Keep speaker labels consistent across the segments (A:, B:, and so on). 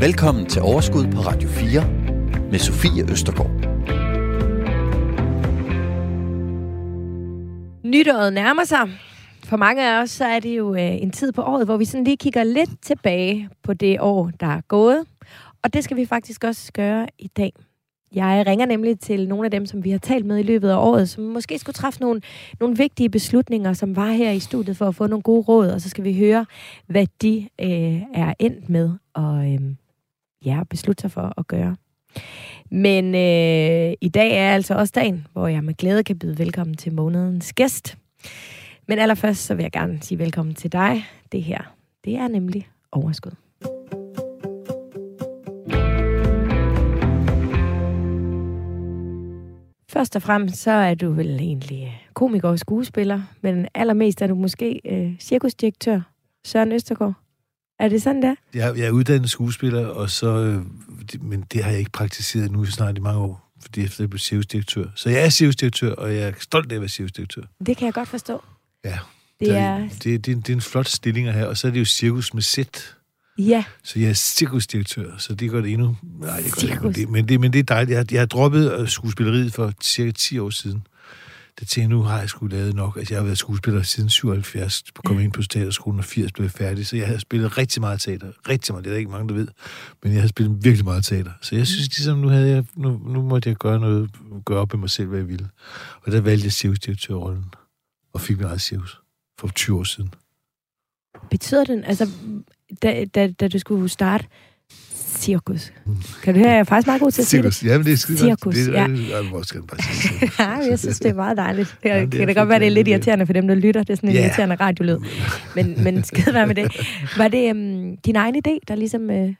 A: Velkommen til Overskud på Radio 4 med Sofie Østergaard.
B: Nytåret nærmer sig. For mange af os så er det jo øh, en tid på året, hvor vi sådan lige kigger lidt tilbage på det år, der er gået. Og det skal vi faktisk også gøre i dag. Jeg ringer nemlig til nogle af dem, som vi har talt med i løbet af året, som måske skulle træffe nogle, nogle vigtige beslutninger, som var her i studiet for at få nogle gode råd, og så skal vi høre, hvad de øh, er endt med at øh, ja, beslutte sig for at gøre. Men øh, i dag er altså også dagen, hvor jeg med glæde kan byde velkommen til månedens gæst. Men allerførst så vil jeg gerne sige velkommen til dig. Det her, det er nemlig overskud. Først og fremmest så er du vel egentlig komiker og skuespiller, men allermest er du måske øh, cirkusdirektør Søren Østergaard. Er det sådan, der?
C: Jeg, jeg er uddannet skuespiller, og så, øh, det, men det har jeg ikke praktiseret nu snart i mange år, fordi efter jeg blev cirkusdirektør. Så jeg er cirkusdirektør, og jeg er stolt af at være cirkusdirektør.
B: Det kan jeg godt forstå.
C: Ja.
B: Det er...
C: Det, det, det, det er en flot stilling her, og så er det jo cirkus med sæt.
B: Ja,
C: Så jeg er cirkusdirektør, så det gør det endnu... Nej, det gør det ikke, men det, men, det, men det er dejligt. Jeg, jeg har droppet øh, skuespilleriet for cirka 10 år siden. Det jeg, nu har jeg sgu lavet nok. Altså, jeg har været skuespiller siden 77, kom ind på teaterskolen, og 80 blev færdig. Så jeg har spillet rigtig meget teater. Rigtig meget, det er der ikke mange, der ved. Men jeg har spillet virkelig meget teater. Så jeg synes ligesom, nu, havde jeg, nu, nu måtte jeg gøre noget, gøre op med mig selv, hvad jeg ville. Og der valgte jeg cirkusdirektørrollen, og fik min eget cirkus for 20 år siden.
B: betyder den, altså, da, da, da du skulle starte cirkus. Kan du høre, jeg er faktisk meget god til at sige det.
C: Cirkus, ja, men det er skide
B: Cirkus.
C: Det,
B: ja.
C: Jeg må også gerne bare sige.
B: Ja, jeg synes, det er meget dejligt. Det,
C: Ja, det
B: kan da godt være, det er lidt irriterende for dem, der lytter. Det er sådan en
C: Ja.
B: irriterende radiolyd. Men, men skide være med det. Var det um, din egen idé, der ligesom... Uh,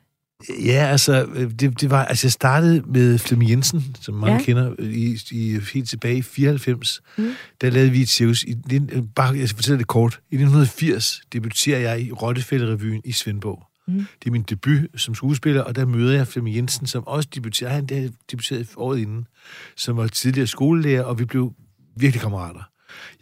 C: Ja, altså, øh, det, det var, altså jeg startede med Flemming Jensen, som mange
B: Ja.
C: kender, i, i, helt tilbage i 94.
B: Mm.
C: Der lavede vi et cirkus. I, øh, bare, jeg skal fortælle det kort. I 1980 debuterer jeg i Rottefælde-revyen i Svendborg.
B: Mm.
C: Det er min debut som skuespiller, og der møder jeg Flemming Jensen, som også debuterer. Han der debuterede året inden, som var tidligere skolelærer, og vi blev virkelig kammerater.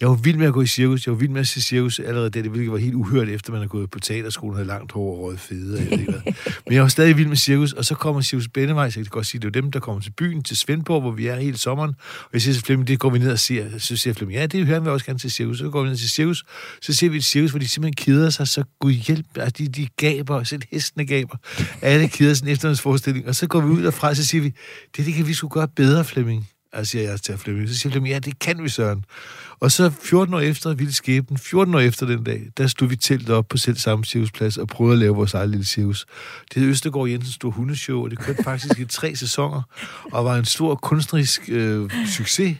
C: Jeg var vild med at gå i cirkus. Jeg var vild med at se cirkus allerede da, det hvilket var helt uhørt, efter man havde gået på teaterskolen, havde langt hår og røget fede. og Jeg. Men jeg var stadig vild med cirkus, og så kommer Cirkus Bennevej, så jeg kan godt sige, det er dem, der kommer til byen, til Svendborg, hvor vi er hele sommeren. Og jeg siger til Flemming, det går vi ned og ser. Så siger Flemming, ja, det hører vi også gerne til cirkus. Så går vi ned til cirkus, så ser vi et cirkus, hvor de simpelthen keder sig, så gud hjælp, altså de, de gaber, selv hestene gaber. Alle keder sig efter forestilling. Og så går vi ud derfra, og så siger vi, det, det kan vi skulle gøre bedre, Flemming. Og så siger jeg til Flemming, så siger Flemming, ja, det kan vi, Søren. Og så 14 år efter, vildt skæbnen, 14 år efter den dag, der stod vi telt op på selv samme cirkusplads og prøvede at lave vores eget lille cirkus. Det hed Østergaard Jensens Store Hundeshow, og det kørte faktisk i tre sæsoner, og var en stor kunstnerisk øh, succes,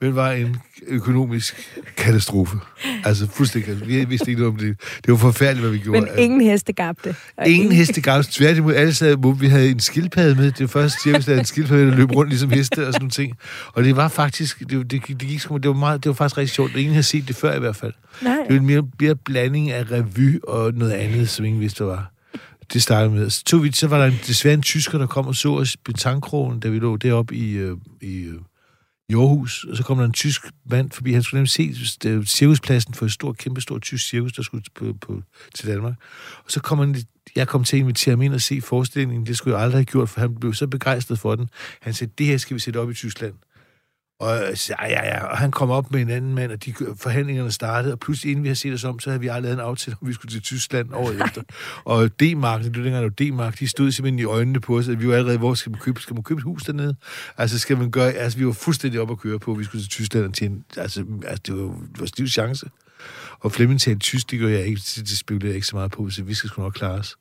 C: men var en økonomisk katastrofe. Altså fuldstændig katastrofe. Vi vidste ikke noget om det. Det var forfærdeligt, hvad vi gjorde.
B: men ingen heste gabte.
C: Ingen hestegavs. Tværtimod, alle sad. Vi havde en skildpadde med. Det var første cirkus, en skildpadde, der løb rundt ligesom heste og sådan nogle ting. Og det var faktisk, det, det, det, gik, det, var, meget, det var faktisk rigtig sjovt. Ingen havde set det før i hvert fald.
B: Nej.
C: Det var en mere, mere blanding af revy og noget andet, som ingen vidste, hvad var. Det startede med. Så, tog vi, så var der en, desværre en tysker, der kom og så os på tankkrogen, da vi lå deroppe i, øh, i, øh, i Aarhus. Og så kom der en tysk mand forbi. Han skulle nemlig se cirkuspladsen for et stort, kæmpe stort tysk cirkus, der skulle på, på, til Danmark. Og så kom han, jeg kom til at invitere ham ind og se forestillingen. Det skulle jeg aldrig have gjort, for han blev så begejstret for den. Han sagde, det her skal vi sætte op i Tyskland. Og sagde, ja, ja, ja. Og han kom op med en anden mand, og de forhandlingerne startede, og pludselig inden vi havde set os om, så havde vi aldrig lavet en aftale, om vi skulle til Tyskland året efter. Og D-mark, det var dengang, D-mark, de stod simpelthen i øjnene på os, at vi var allerede, hvor skal man købe, skal man købe et hus dernede? Altså, skal man gøre, altså, vi var fuldstændig op at køre på, at vi skulle til Tyskland og tjene, altså, altså det var, det var stiv chance. Og Flemming talte tysk, det gør jeg ikke, det spekulerer jeg ikke så meget på, så vi skal sgu nok klare os.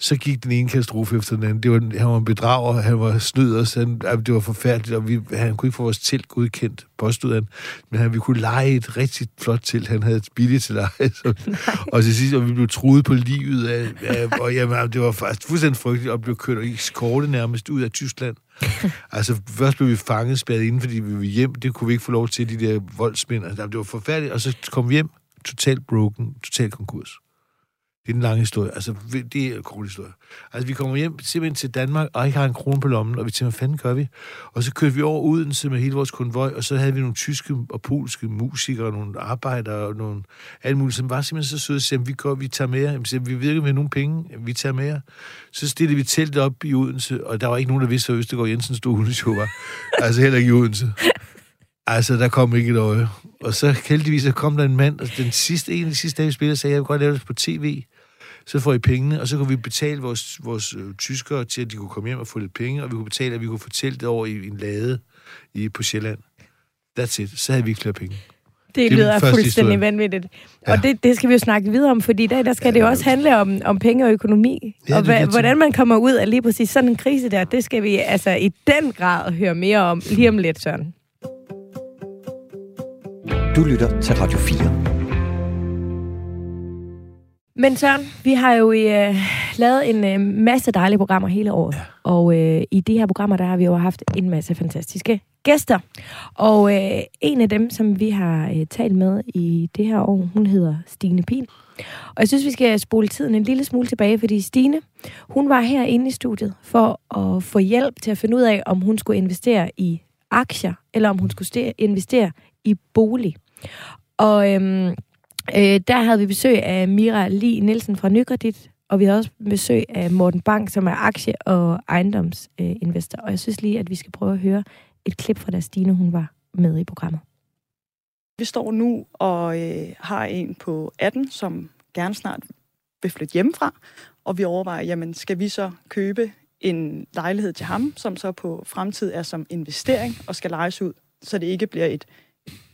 C: Så gik den ene katastrofe efter den anden. Det var, han var en bedrager, han var snyd os, han, altså, det var forfærdeligt, og vi, han kunne ikke få vores telt godkendt, påstod han. Men han, vi kunne lege et rigtig flot telt, han havde et billigt til leje. Så, og til sidst, og vi blev truet på livet af, af og jamen, det var faktisk fuldstændig frygteligt, og blev kørt i skorte nærmest ud af Tyskland. altså, først blev vi fanget, spærret inden, fordi vi var hjem. Det kunne vi ikke få lov til, de der voldsmænd. Altså, det var forfærdeligt, og så kom vi hjem, totalt broken, totalt konkurs. Det er en lang historie. Altså, det er en kort historie. Altså, vi kommer hjem simpelthen til Danmark, og ikke har en krone på lommen, og vi tænker, hvad fanden gør vi? Og så kørte vi over Odense med hele vores konvoj, og så havde vi nogle tyske og polske musikere, nogle arbejdere og nogle alt muligt, som var simpelthen så søde, så vi, går, vi tager med jer. Vi ikke, med nogen penge, vi tager med jer. Så stillede vi teltet op i Odense, og der var ikke nogen, der vidste, at Østergaard Jensen stod var. altså heller ikke i Odense. Altså, der kom ikke et øje. Og så heldigvis så kom der en mand, og den sidste, en af de sidste dage, vi spillede, sagde, jeg vil godt lave det på tv så får I pengene, og så kunne vi betale vores, vores øh, tyskere til, at de kunne komme hjem og få lidt penge, og vi kunne betale, at vi kunne fortælle det over i en lade i, på Sjælland. That's it. Så havde vi ikke flere penge.
B: Det, det lyder fuldstændig historie. vanvittigt. Ja. Og det, det skal vi jo snakke videre om, fordi i dag der skal ja, det jo også handle om, om penge og økonomi. Ja, og hva, hvordan man kommer ud af lige præcis sådan en krise der, det skal vi altså i den grad høre mere om lige om lidt, Søren.
A: Du lytter til Radio 4.
B: Men Søren, vi har jo øh, lavet en øh, masse dejlige programmer hele året. Ja. Og øh, i de her programmer, der har vi jo haft en masse fantastiske gæster. Og øh, en af dem, som vi har øh, talt med i det her år, hun hedder Stine Pin. Og jeg synes, vi skal spole tiden en lille smule tilbage, fordi Stine, hun var herinde i studiet for at få hjælp til at finde ud af, om hun skulle investere i aktier, eller om hun skulle investere i bolig. Og øhm, Øh, der havde vi besøg af Mira Li Nielsen fra Nykredit, og vi havde også besøg af Morten Bank, som er aktie- og ejendomsinvestor. og jeg synes lige, at vi skal prøve at høre et klip fra da Stine, hun var med i programmet.
D: Vi står nu og øh, har en på 18, som gerne snart vil flytte hjemmefra, og vi overvejer, jamen skal vi så købe en lejlighed til ham, som så på fremtid er som investering og skal lejes ud, så det ikke bliver et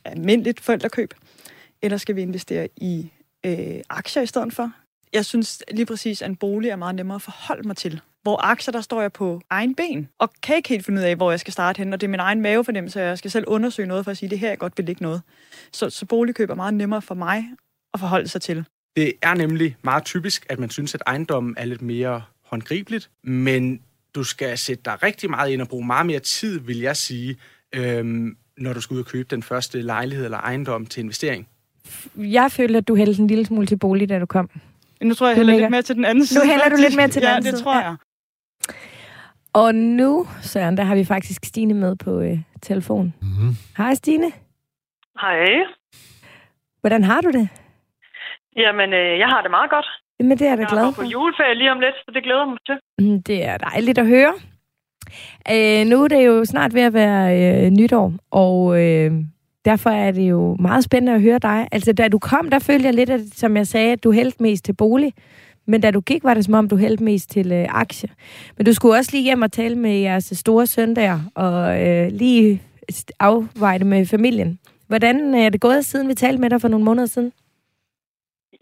D: almindeligt forældrekøb eller skal vi investere i øh, aktier i stedet for? Jeg synes lige præcis, at en bolig er meget nemmere at forholde mig til. Hvor aktier, der står jeg på egen ben, og kan ikke helt finde ud af, hvor jeg skal starte hen, og det er min egen mavefornemmelse, og jeg skal selv undersøge noget for at sige, at det her jeg godt vil ligge noget. Så, så boligkøb er meget nemmere for mig at forholde sig til.
E: Det er nemlig meget typisk, at man synes, at ejendommen er lidt mere håndgribeligt, men du skal sætte dig rigtig meget ind og bruge meget mere tid, vil jeg sige, øhm, når du skal ud og købe den første lejlighed eller ejendom til investering
B: jeg følte, at du hældte en lille smule til bolig, da du kom.
D: Nu tror jeg, jeg hælder lidt mere til den anden side.
B: Nu hælder du lidt mere til den anden
D: side. Ja, det tror jeg.
B: Og nu, Søren, der har vi faktisk Stine med på øh, telefon. Mm-hmm. Hej, Stine.
F: Hej.
B: Hvordan har du det?
F: Jamen, øh, jeg har det meget godt.
B: Jamen, det er jeg da glad
F: for. Jeg på juleferie lige om lidt, så det glæder mig til.
B: Mm, det er dejligt at høre. Øh, nu er det jo snart ved at være øh, nytår, og øh, Derfor er det jo meget spændende at høre dig. Altså, da du kom, der følte jeg lidt, at, som jeg sagde, at du hældte mest til bolig. Men da du gik, var det som om, du hældte mest til øh, aktier. Men du skulle også lige hjem og tale med jeres store søn der, og øh, lige afveje det med familien. Hvordan øh, er det gået, siden vi talte med dig for nogle måneder siden?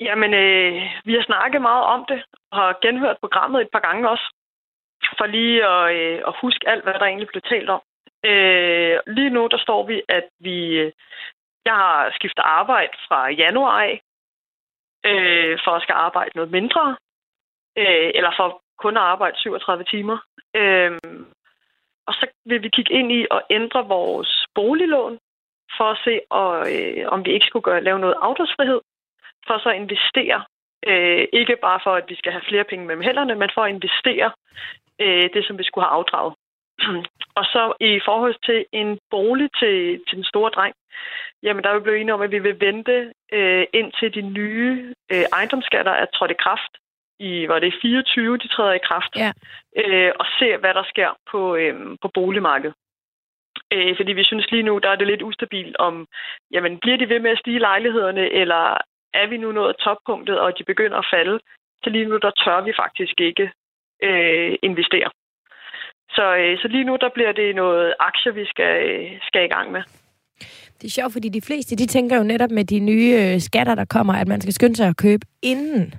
F: Jamen, øh, vi har snakket meget om det, og har genhørt programmet et par gange også, for lige at, øh, at huske alt, hvad der egentlig blev talt om. Øh, lige nu, der står vi, at vi... Øh, jeg har skiftet arbejde fra januar af, øh, for at skal arbejde noget mindre, øh, eller for kun at arbejde 37 timer. Øh, og så vil vi kigge ind i at ændre vores boliglån, for at se, og, øh, om vi ikke skulle gøre, lave noget afdragsfrihed, for så at investere. Øh, ikke bare for, at vi skal have flere penge mellem hænderne, men for at investere øh, det, som vi skulle have afdraget. Og så i forhold til en bolig til, til den store dreng, jamen der er vi blevet enige om, at vi vil vente øh, indtil de nye øh, ejendomsskatter er trådt i kraft. I, var det 24, de træder i kraft.
B: Ja.
F: Øh, og se, hvad der sker på, øh, på boligmarkedet. Øh, fordi vi synes lige nu, der er det lidt ustabilt om, jamen bliver de ved med at stige lejlighederne, eller er vi nu nået toppunktet, og de begynder at falde. Så lige nu, der tør vi faktisk ikke øh, investere. Så, øh, så lige nu, der bliver det noget aktier, vi skal, øh, skal i gang med.
B: Det er sjovt, fordi de fleste, de tænker jo netop med de nye øh, skatter, der kommer, at man skal skynde sig at købe inden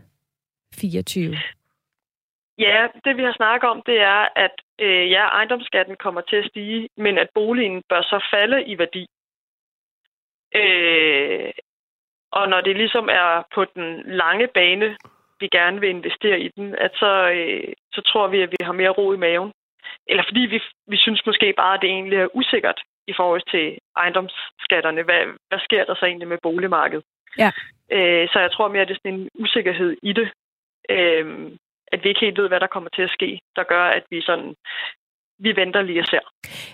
B: 24.
F: Ja, det vi har snakket om, det er, at øh, ja, ejendomsskatten kommer til at stige, men at boligen bør så falde i værdi. Øh, og når det ligesom er på den lange bane, vi gerne vil investere i den, at så, øh, så tror vi, at vi har mere ro i maven eller fordi vi, vi synes måske bare, at det egentlig er usikkert i forhold til ejendomsskatterne. Hvad, hvad sker der så egentlig med boligmarkedet?
B: Ja.
F: Øh, så jeg tror mere, at det er sådan en usikkerhed i det. øh, at vi ikke helt ved, hvad der kommer til at ske, der gør, at vi sådan vi venter lige og ser.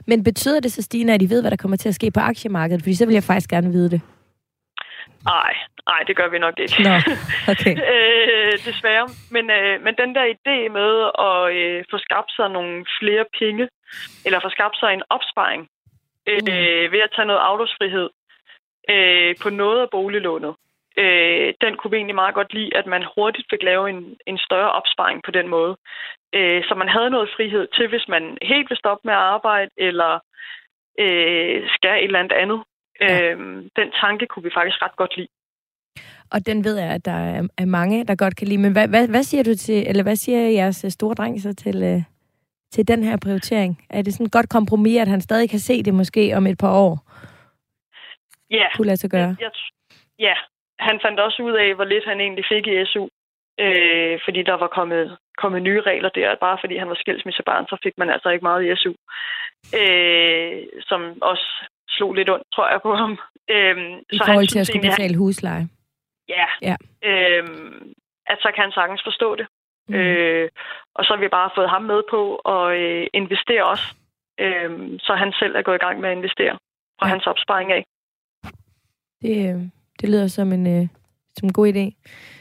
B: Men betyder det så, Stine, at I ved, hvad der kommer til at ske på aktiemarkedet? Fordi så vil jeg faktisk gerne vide det.
F: Nej, nej, det gør vi nok ikke.
B: Nå, okay.
F: øh, desværre. Men, øh, men den der idé med at øh, få skabt sig nogle flere penge, eller få skabt sig en opsparing, øh, mm. ved at tage noget aflåsfrihed øh, på noget af boliglånet, øh, den kunne vi egentlig meget godt lide, at man hurtigt fik lave en, en større opsparing på den måde. Øh, så man havde noget frihed til, hvis man helt vil stoppe med at arbejde, eller øh, skal et eller andet andet. Ja. Øh, den tanke kunne vi faktisk ret godt lide.
B: Og den ved jeg, at der er, er mange, der godt kan lide. Men hvad, hvad, hvad siger du til, eller hvad siger jeres store dreng så til, øh, til den her prioritering? Er det sådan et godt kompromis, at han stadig kan se det måske om et par år?
F: Ja.
B: Kunne lade sig gøre?
F: Jeg, ja, han fandt også ud af, hvor lidt han egentlig fik i SU. Øh, fordi der var kommet, kommet nye regler der. Bare fordi han var skilsmissebarn, så fik man altså ikke meget i SU. Øh, som også slog lidt ondt, tror jeg, på ham. Øh,
B: I så forhold han til at skulle betale husleje?
F: Ja. ja. Øh, at så kan han sagtens forstå det. Mm. Øh, og så har vi bare fået ham med på at øh, investere også. Øh, så han selv er gået i gang med at investere fra ja. hans opsparing af.
B: Det, øh, det lyder som en, øh, som en god idé.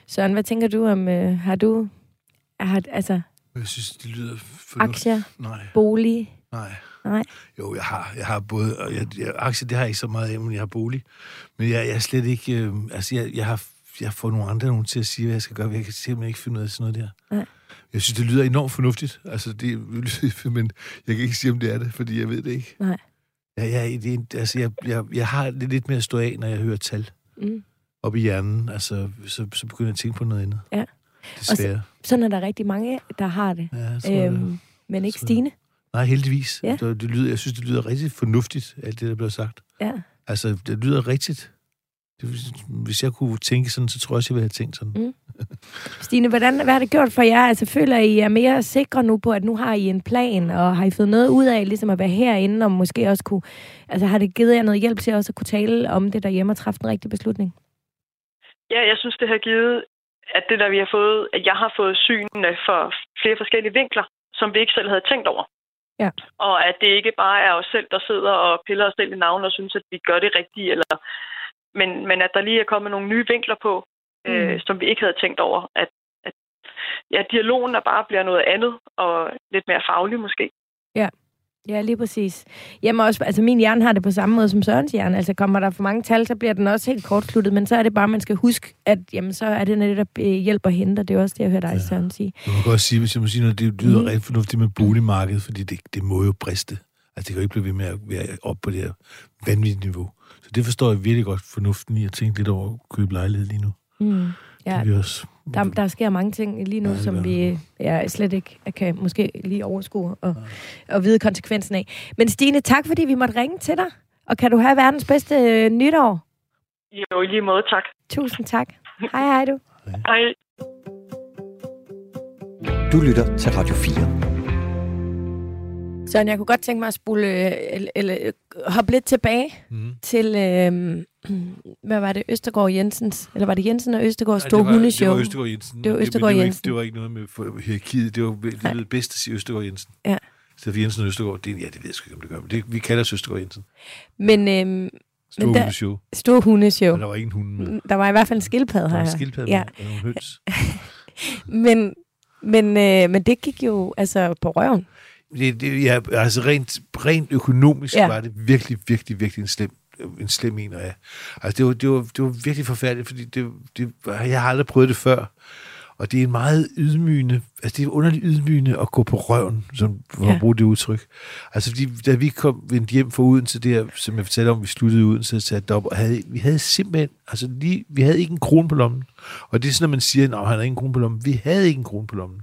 B: Søren, hvad tænker du om, øh, har du, har, altså...
C: Jeg synes, det lyder...
B: For Aktier?
C: Nej.
B: Bolig?
C: Nej.
B: Nej.
C: Jo, jeg har, jeg har både... Og jeg, jeg, aktier, det har jeg ikke så meget af, men jeg har bolig. Men jeg, jeg er slet ikke... Øh, altså, jeg, jeg har jeg får nogle andre nogen til at sige, hvad jeg skal gøre. Jeg kan simpelthen ikke finde ud af sådan noget der. Nej. Jeg synes, det lyder enormt fornuftigt. Altså, det, men jeg kan ikke sige, om det er det, fordi jeg ved det ikke.
B: Nej.
C: Ja, ja, det, altså, jeg, jeg, jeg har det lidt mere at stå af, når jeg hører tal. Mm. Op i hjernen. Altså, så, så begynder jeg at tænke på noget andet.
B: Ja.
C: Desværre.
B: Og så, sådan er der rigtig mange, der har det.
C: Ja, tror, øhm,
B: men ikke Stine.
C: Nej, heldigvis. Ja. Det, det lyder, jeg synes, det lyder rigtig fornuftigt, alt det, der bliver sagt.
B: Ja.
C: Altså, det lyder rigtigt. Det, hvis jeg kunne tænke sådan, så tror jeg også, jeg ville have tænkt sådan. Mm.
B: Stine, hvordan, hvad har det gjort for jer? Altså, føler I er mere sikre nu på, at nu har I en plan, og har I fået noget ud af ligesom at være herinde, og måske også kunne... Altså, har det givet jer noget hjælp til også at kunne tale om det derhjemme og træffe en rigtig beslutning?
F: Ja, jeg synes, det har givet, at det der, vi har fået, at jeg har fået synene for flere forskellige vinkler, som vi ikke selv havde tænkt over.
B: Ja.
F: Og at det ikke bare er os selv, der sidder og piller os selv i navnet og synes, at vi gør det rigtigt, eller men, men at der lige er kommet nogle nye vinkler på, øh, mm. som vi ikke havde tænkt over. At, at ja, dialogen er bare bliver noget andet, og lidt mere faglig måske.
B: Ja. Ja, lige præcis. Jamen også, altså min hjerne har det på samme måde som Sørens hjerne. Altså kommer der for mange tal, så bliver den også helt kortsluttet, men så er det bare, man skal huske, at jamen, så er det netop øh, hjælp og hente, det er også det, jeg hørte dig, ja. Søren, sige.
C: Jeg må godt sige, hvis jeg må sige noget, det lyder mm. rigtig fornuftigt med boligmarkedet, fordi det, det må jo briste. Altså, det kan jo ikke blive ved med at være op på det her vanvittige niveau. Så det forstår jeg virkelig godt fornuften i at tænke lidt over at købe lejlighed lige nu.
B: Mm. Ja,
C: det også,
B: der, der sker mange ting lige nu, ja, som vi ja, slet ikke kan måske lige overskue og, ja. og vide konsekvensen af. Men Stine, tak fordi vi måtte ringe til dig. Og kan du have verdens bedste øh, nytår?
F: Jo, i lige måde, tak.
B: Tusind tak. Hej, hej du.
F: Hej.
A: Du lytter til Radio 4.
B: Så jeg kunne godt tænke mig at spule, eller, eller hoppe lidt tilbage mm. til, øh, hvad var det, Østergaard Jensens, eller var det Jensen og Østergaard stod hundeshow?
C: Det var Østergaard Jensen.
B: Det var Østergaard
C: det,
B: Jensen.
C: Det var, ikke, det var ikke noget med hierarkiet, det var det, det bedst at sige Østergaard Jensen.
B: Ja.
C: Så for Jensen og Østergaard, det, ja, det ved jeg sgu ikke, om det gør, men det, vi kalder os Østergaard Jensen.
B: Men, øh,
C: Stor men hundeshow.
B: Stor hundeshow.
C: Men der var ingen hunde med.
B: Der var i hvert fald en skildpadde her. Der
C: var en skildpadde ja. med, nogle høns.
B: men, men, øh, men det gik jo altså på røven.
C: Det, det, ja, altså rent, rent økonomisk ja. var det virkelig, virkelig, virkelig en slem, en slem en. og Ja. Altså det var, det, var, det var virkelig forfærdeligt, fordi det, det, jeg har aldrig prøvet det før. Og det er en meget ydmygende, altså det er underligt ydmygende at gå på røven, som, for ja. at bruge det udtryk. Altså fordi, da vi kom vendt hjem fra Odense, der, som jeg fortalte om, vi sluttede Odense, satte op, og havde, vi havde simpelthen, altså lige, vi havde ikke en krone på lommen. Og det er sådan, at man siger, at han har ikke en krone på lommen. Vi havde ikke en krone på lommen.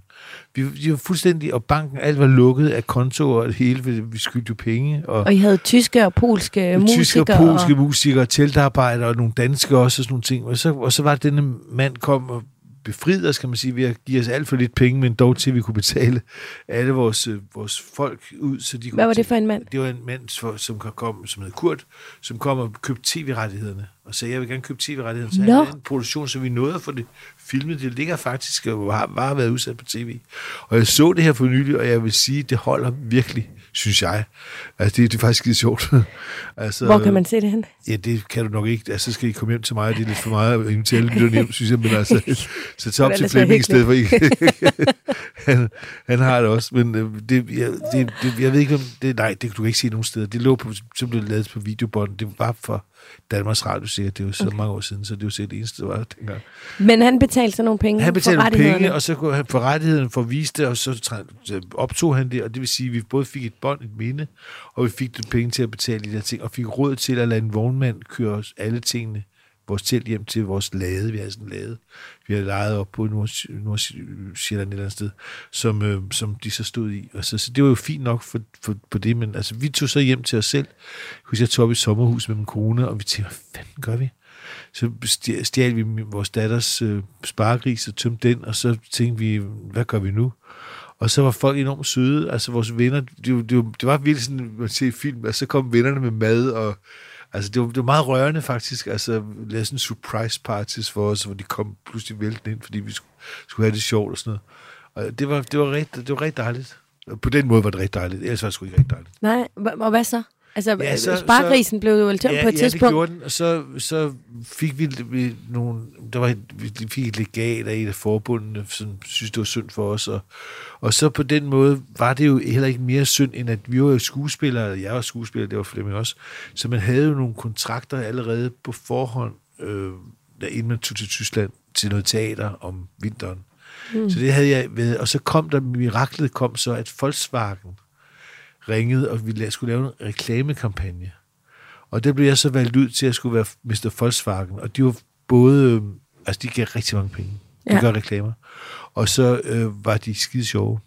C: Vi, vi var fuldstændig, og banken, alt var lukket af kontoer og det hele, vi skyldte jo penge. Og,
B: og I havde tyske og polske musikere.
C: Tyske og polske og... musikere, teltarbejdere og nogle danske også, og sådan nogle ting. Og så, og så var det, denne mand kom og befriet os, kan man sige, ved at give os alt for lidt penge, men dog til, at vi kunne betale alle vores, øh, vores folk ud. Så de kunne
B: Hvad var det for en mand?
C: Det var en mand, for- som kom, som hed Kurt, som kom og købte tv-rettighederne. Og sagde, jeg vil gerne købe tv-rettighederne. Så
B: Nå.
C: han en produktion, så vi nåede at få det filmet. Det ligger faktisk og har bare været udsat på tv. Og jeg så det her for nylig, og jeg vil sige, det holder virkelig, synes jeg. Altså, det, det er faktisk skide sjovt. altså,
B: Hvor kan man se det hen?
C: Ja, det kan du nok ikke. Altså, så skal I komme hjem til mig, det er lidt for meget at invitere alle lytterne hjem, synes jeg. Men altså, så tag op til Flemming i stedet for ikke. han, han har det også, men øh, det, jeg, det, det, jeg ved ikke, om det, nej, det kan du ikke se nogen steder. Det lå på, simpelthen lavet på videobånd. Det var for Danmarks Radio, sikkert. Det var så okay. mange år siden, så det var så det eneste, der var dengang.
B: Men han betalte så nogle penge
C: Han
B: for
C: betalte
B: rettighederne.
C: penge, og så kunne han få rettigheden for at vise det, og så optog han det, og det vil sige, at vi både fik et bånd, et minde, og vi fik det penge til at betale de der ting, og fik råd til at lade en vognmand køre os alle tingene, vores telt hjem til vores lade. Vi havde sådan en lade. Vi havde lejet op på Nordsjælland et eller andet sted, som, øh, som de så stod i. Og så, så det var jo fint nok for, for, på det, men altså, vi tog så hjem til os selv. Jeg jeg tog op i sommerhus med min kone, og vi tænkte, hvad fanden gør vi? Så stjal vi vores datters øh, sparegris og tømte den, og så tænkte vi, hvad gør vi nu? Og så var folk enormt søde, altså vores venner, det, var- det, var- det var virkelig sådan, man ser i film, og så kom vennerne med mad, og altså det var, det var meget rørende faktisk, altså lavede sådan surprise parties for os, hvor de kom pludselig væltende ind, fordi vi skulle, skulle have det sjovt og sådan noget. Og det var, det var, rigtig, det var rigtig dejligt. På den måde var det rigtig dejligt, ellers var det sgu ikke rigtig dejligt.
B: Nej, og hvad så? Altså,
C: Ja,
B: ja,
C: så-
B: så, spargrisen blev jo tømt på et
C: ja,
B: tidspunkt.
C: det gjorde den, og så, så fik vi, vi nogle, der var vi fik et legat af et af forbundene, som synes, det var synd for os, og, og så på den måde var det jo heller ikke mere synd, end at vi var skuespillere, og jeg var skuespiller, det var Flemming også, så man havde jo nogle kontrakter allerede på forhånd, øh, da inden man tog til Tyskland, til noget teater om vinteren. Mm. Så det havde jeg ved, og så kom der, miraklet kom så, at Volkswagen ringede, og vi skulle lave en reklamekampagne. Og der blev jeg så valgt ud til at skulle være Mr. Volkswagen, og de var både, øh, altså de gav rigtig mange penge. De
B: ja.
C: gør reklamer. Og så øh, var de skide sjove.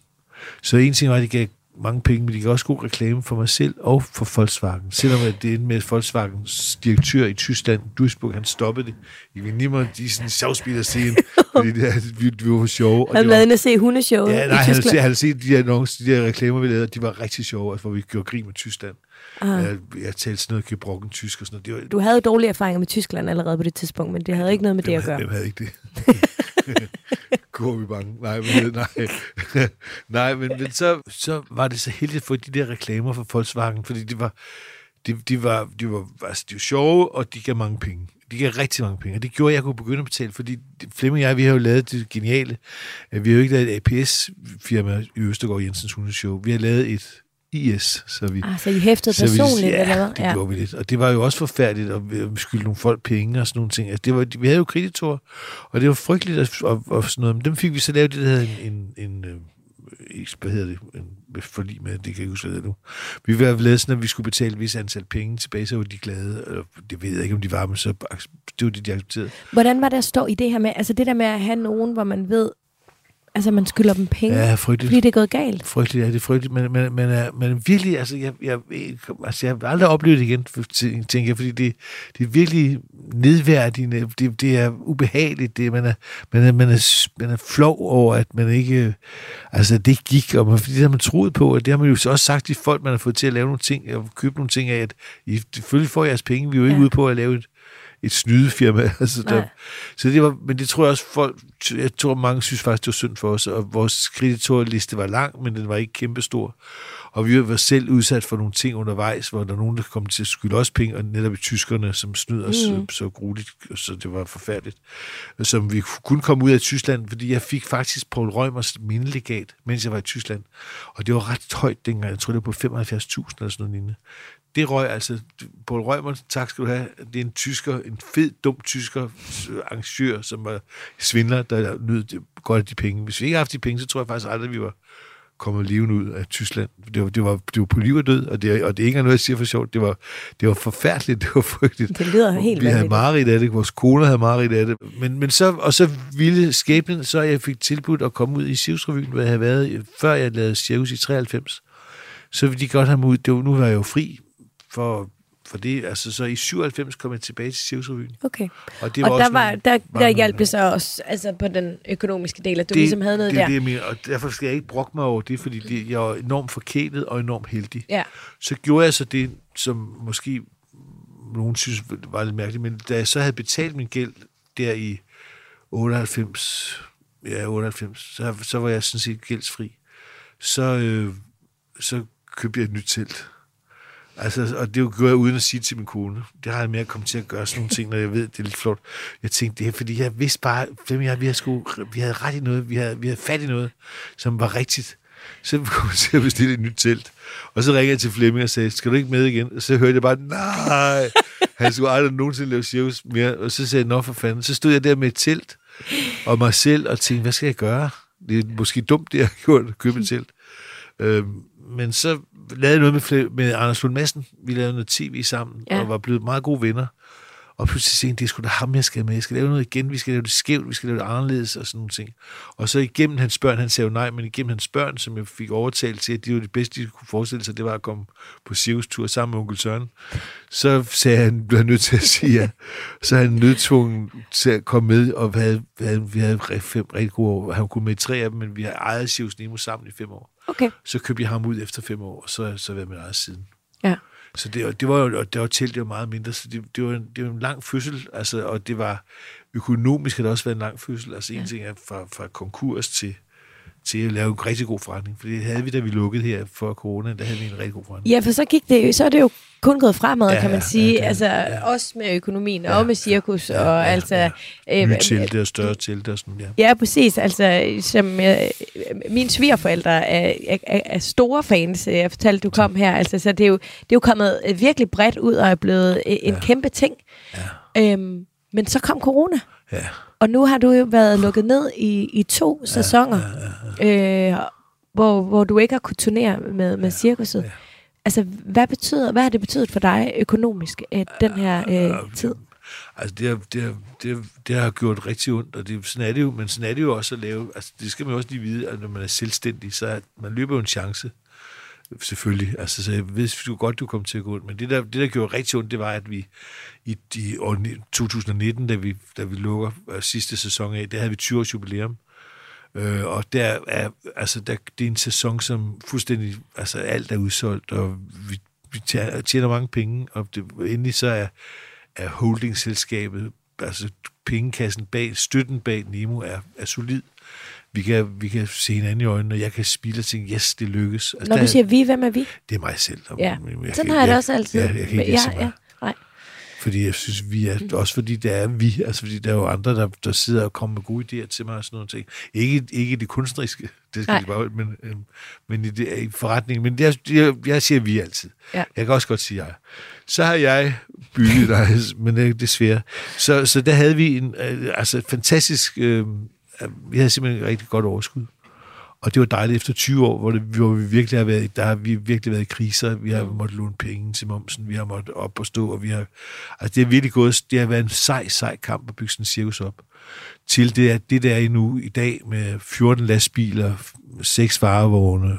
C: Så en ting var, at de gav mange penge, men de gav også god reklame for mig selv og for Volkswagen. Selvom at det endte med at Volkswagens direktør i Tyskland, Duisburg, han stoppede det. I vil nimmer de sådan sjovspiller scene, fordi det, vi, vi var for sjove. og
B: Han
C: var-
B: inde og se hundeshowet
C: Ja,
B: i
C: nej, han havde,
B: Tyskland.
C: set, han havde set de her, annoncer, de her reklamer, vi lavede, de var rigtig sjove, altså, hvor vi gjorde grin med Tyskland.
B: Ah.
C: Jeg, jeg talte sådan noget gebrokken tysk og sådan noget. Det var,
B: Du havde dårlige erfaringer med Tyskland allerede på det tidspunkt, men det havde ikke noget med det at gøre.
C: Hvem havde ikke det? Går bange? Nej, men, nej. nej men, men så, så var det så heldigt for de der reklamer for Volkswagen, fordi de var, de, de var, de var, altså, de var sjove, og de gav mange penge. De gav rigtig mange penge, og det gjorde, at jeg kunne begynde at betale, fordi Flemming og jeg, vi har jo lavet det geniale. Vi har jo ikke lavet et APS-firma i Østergaard Jensens Hundeshow. Vi har lavet et IS, så vi,
B: Ah, så I hæftede
C: så vi-
B: personligt,
C: ja,
B: eller hvad?
C: det gjorde vi lidt. Og det var jo også forfærdeligt, at vi skyldte nogle folk penge og sådan nogle ting. Altså, det var, vi havde jo kreditorer, og det var frygteligt og, og, og sådan noget. Men dem fik vi så lavet det, der hedder en, en, en øh, hvad hedder det, en forlig med, det kan jeg ikke huske, hvad det nu. Vi var lavet sådan, at vi skulle betale et vis antal penge tilbage, så var de glade. Eller, det ved jeg ikke, om de var, men så det var det, de accepterede.
B: Hvordan var det at stå i det her med, altså det der med at have nogen, hvor man ved, altså man skylder dem penge,
C: Ja, frygteligt.
B: fordi det er gået galt?
C: Frygteligt, ja, det er frygteligt, men, men, men, er- men virkelig, altså jeg, jeg, altså, jeg har aldrig oplevet det igen, tænker jeg, fordi det, det er virkelig nedværdigende, det, det er ubehageligt, det, man, er, man, er, man, er, man er flov over, at man ikke, altså det gik, og man, fordi det har man troet på, og det har man jo så også sagt til folk, man har fået til at lave nogle ting, og købe nogle ting af, at I selvfølgelig får jeres penge, vi er jo ikke
B: ja.
C: ude på at lave et, et snydefirma. Altså, der,
B: Nej.
C: så det var, men det tror jeg også folk, jeg tror mange synes faktisk, det var synd for os, og vores kreditorliste var lang, men den var ikke kæmpestor. Og vi var selv udsat for nogle ting undervejs, hvor der var nogen, der kom til at skylde os penge, og netop i tyskerne, som snød os
B: Mm.
C: mm. så grueligt, så det var forfærdeligt. Som vi kunne komme ud af Tyskland, fordi jeg fik faktisk Paul Rømers mindelegat, mens jeg var i Tyskland. Og det var ret højt dengang, jeg tror det var på 75.000 eller sådan noget lignende. Det røg altså, Paul Rømer, tak skal du have, det er en tysker, en fed, dum tysker øh, arrangør, som var svindler, der nød godt af de penge. Hvis vi ikke havde haft de penge, så tror jeg faktisk aldrig, vi var kommet levende ud af Tyskland. Det var, det var, det var på liv og død, og det, og det er ikke noget, jeg siger for sjovt. Det var, det var forfærdeligt, det var frygteligt.
B: Det lyder helt
C: Vi havde mareridt af det, vores koner havde mareridt af det. Men, men så, og så ville skæbnen, så jeg fik tilbudt at komme ud i Sivsrevyen, hvor jeg havde været, før jeg lavede Cirkus i 93. Så ville de godt have mig ud. Det var, nu var jeg jo fri for for det, altså, så i 97 kom jeg tilbage til Cirkusrevyen.
B: Okay.
C: Og, det
B: Og der, var,
C: nogle-
B: der, der
C: nogle-
B: hjalp det så også altså på den økonomiske del, at du det, ligesom havde noget
C: det, er
B: der.
C: Det, mener, og derfor skal jeg ikke brokke mig over det, fordi det, jeg er enormt forkælet og enormt heldig.
B: Ja.
C: Så gjorde jeg så det, som måske nogen synes var lidt mærkeligt, men da jeg så havde betalt min gæld der i 98, ja, 98, så, så var jeg sådan set gældsfri. Så, øh, så købte jeg et nyt telt. Altså, og det gjorde jeg uden at sige til min kone. Det har jeg med at komme til at gøre sådan nogle ting, når jeg ved, det er lidt flot. Jeg tænkte, det er fordi, jeg vidste bare, hvem jeg, vi, havde sku, vi havde ret i noget, vi havde, vi havde fat i noget, som var rigtigt. Så kom jeg til at bestille et nyt telt. Og så ringede jeg til Flemming og sagde, skal du ikke med igen? Og så hørte jeg bare, nej, han skulle aldrig nogensinde lave cirkus mere. Og så sagde jeg, nå for fanden. Så stod jeg der med et telt og mig selv og tænkte, hvad skal jeg gøre? Det er måske dumt, det jeg har gjort, at købe et telt. Øhm, men så lavede noget med, med Anders Lund Madsen. Vi lavede noget tv sammen,
B: Ja.
C: og var blevet meget gode venner. Og pludselig tænkte jeg, det er sgu da ham, jeg skal med. Jeg skal lave noget igen. Vi skal lave det skævt. Vi skal lave det anderledes og sådan nogle ting. Og så igennem hans børn, han sagde jo nej, men igennem hans børn, som jeg fik overtalt til, at de var det bedste, de kunne forestille sig, det var at komme på cirkustur sammen med onkel Søren. Så sagde han, blev han nødt til at sige ja. Så er han nødtvungen til at komme med, og vi havde, vi havde, vi havde fem rigtig gode år. Han kunne med i tre af dem, men vi har ejet Cirkus Nemo sammen i fem år.
B: Okay.
C: Så købte jeg ham ud efter fem år, og så har jeg så været eget siden.
B: Ja.
C: Så det, det var jo, det var telt, det var meget mindre, så det, det, var, en, det var en lang fødsel, altså, og det var økonomisk har det også været en lang fødsel. Altså en ting er fra, fra konkurs til, til at lave en rigtig god forretning, for det havde vi, da vi lukkede her for corona, der havde vi en rigtig god forretning.
B: Ja, for så gik det så er det jo kun gået fremad,
C: Ja,
B: kan man sige.
C: ja, det
B: altså,
C: ja.
B: også med økonomien,
C: Ja,
B: og med cirkus,
C: ja,
B: og
C: ja,
B: altså...
C: ja.
B: øh,
C: Nye telte og større telte og sådan, ja.
B: Ja, præcis. Altså, som øh, mine svigerforældre er, er, er, store fans. øh, Jeg fortalte, du kom her. Altså, så det er, jo, det er jo kommet øh, virkelig bredt ud og er blevet øh, en
C: Ja.
B: kæmpe ting.
C: Ja.
B: Øhm, men så kom corona,
C: ja.
B: Og nu har du jo været lukket ned i, i to ja, sæsoner, ja, ja, øh, hvor, hvor du ikke har kunnet turnere med, med cirkuset.
C: ja.
B: Altså, hvad, betyder, hvad har det betydet for dig økonomisk, øh, den her øh, tid?
C: Altså, det har, det, har, det, har, det har gjort rigtig ondt, og det, sådan er det jo, men sådan er det jo også at lave, altså, det skal man jo også lige vide, at når man er selvstændig, så er, man løber jo en chance, selvfølgelig. Altså, så jeg vidste du godt, du kommer til at gå ondt, men det der, det, der gjorde rigtig ondt, det var, at vi i, i år 2019, da vi, da vi lukker øh, sidste sæson af, der havde vi 20 års jubilæum, Øh, og der er, altså, der, det er en sæson, som fuldstændig, altså alt er udsolgt, og vi, vi tjener mange penge, og det, endelig så er, er holdingselskabet, altså pengekassen bag, støtten bag Nemo er, er solid. Vi kan, vi kan se hinanden i øjnene, og jeg kan spille og tænke, yes, det lykkes. Altså,
B: Når
C: der-
B: du siger vi, hvem er vi?
C: det er mig selv. og-
B: Ja,
C: men
B: Sådan har jeg det også altid.
C: Ja, jeg kan ikke lide så
B: ja,
C: meget.
B: ja, nej.
C: Fordi jeg synes, vi er, også fordi det er vi, altså fordi der er jo andre, der, der sidder og kommer med gode idéer til mig og sådan noget ting. Ikke, ikke det kunstneriske, det skal de bare, men, øhm, men i, det, i forretningen. Men jeg, jeg, jeg siger vi altid.
B: Ja.
C: Jeg kan også godt sige jeg. Så har jeg bygget dig, men det er desværre. Så, så der havde vi en øh, altså fantastisk, øh, vi havde simpelthen et rigtig godt overskud. Og det var dejligt efter 20 år, hvor, det, hvor vi virkelig har været, der har vi virkelig været i kriser. Vi har måttet låne penge til momsen, vi har måttet op og stå, og vi har, altså det har virkelig gået, det har været en sej, sej kamp at bygge sådan en cirkus op. Til det, at det der er nu i dag med 14 lastbiler, 6 varevogne,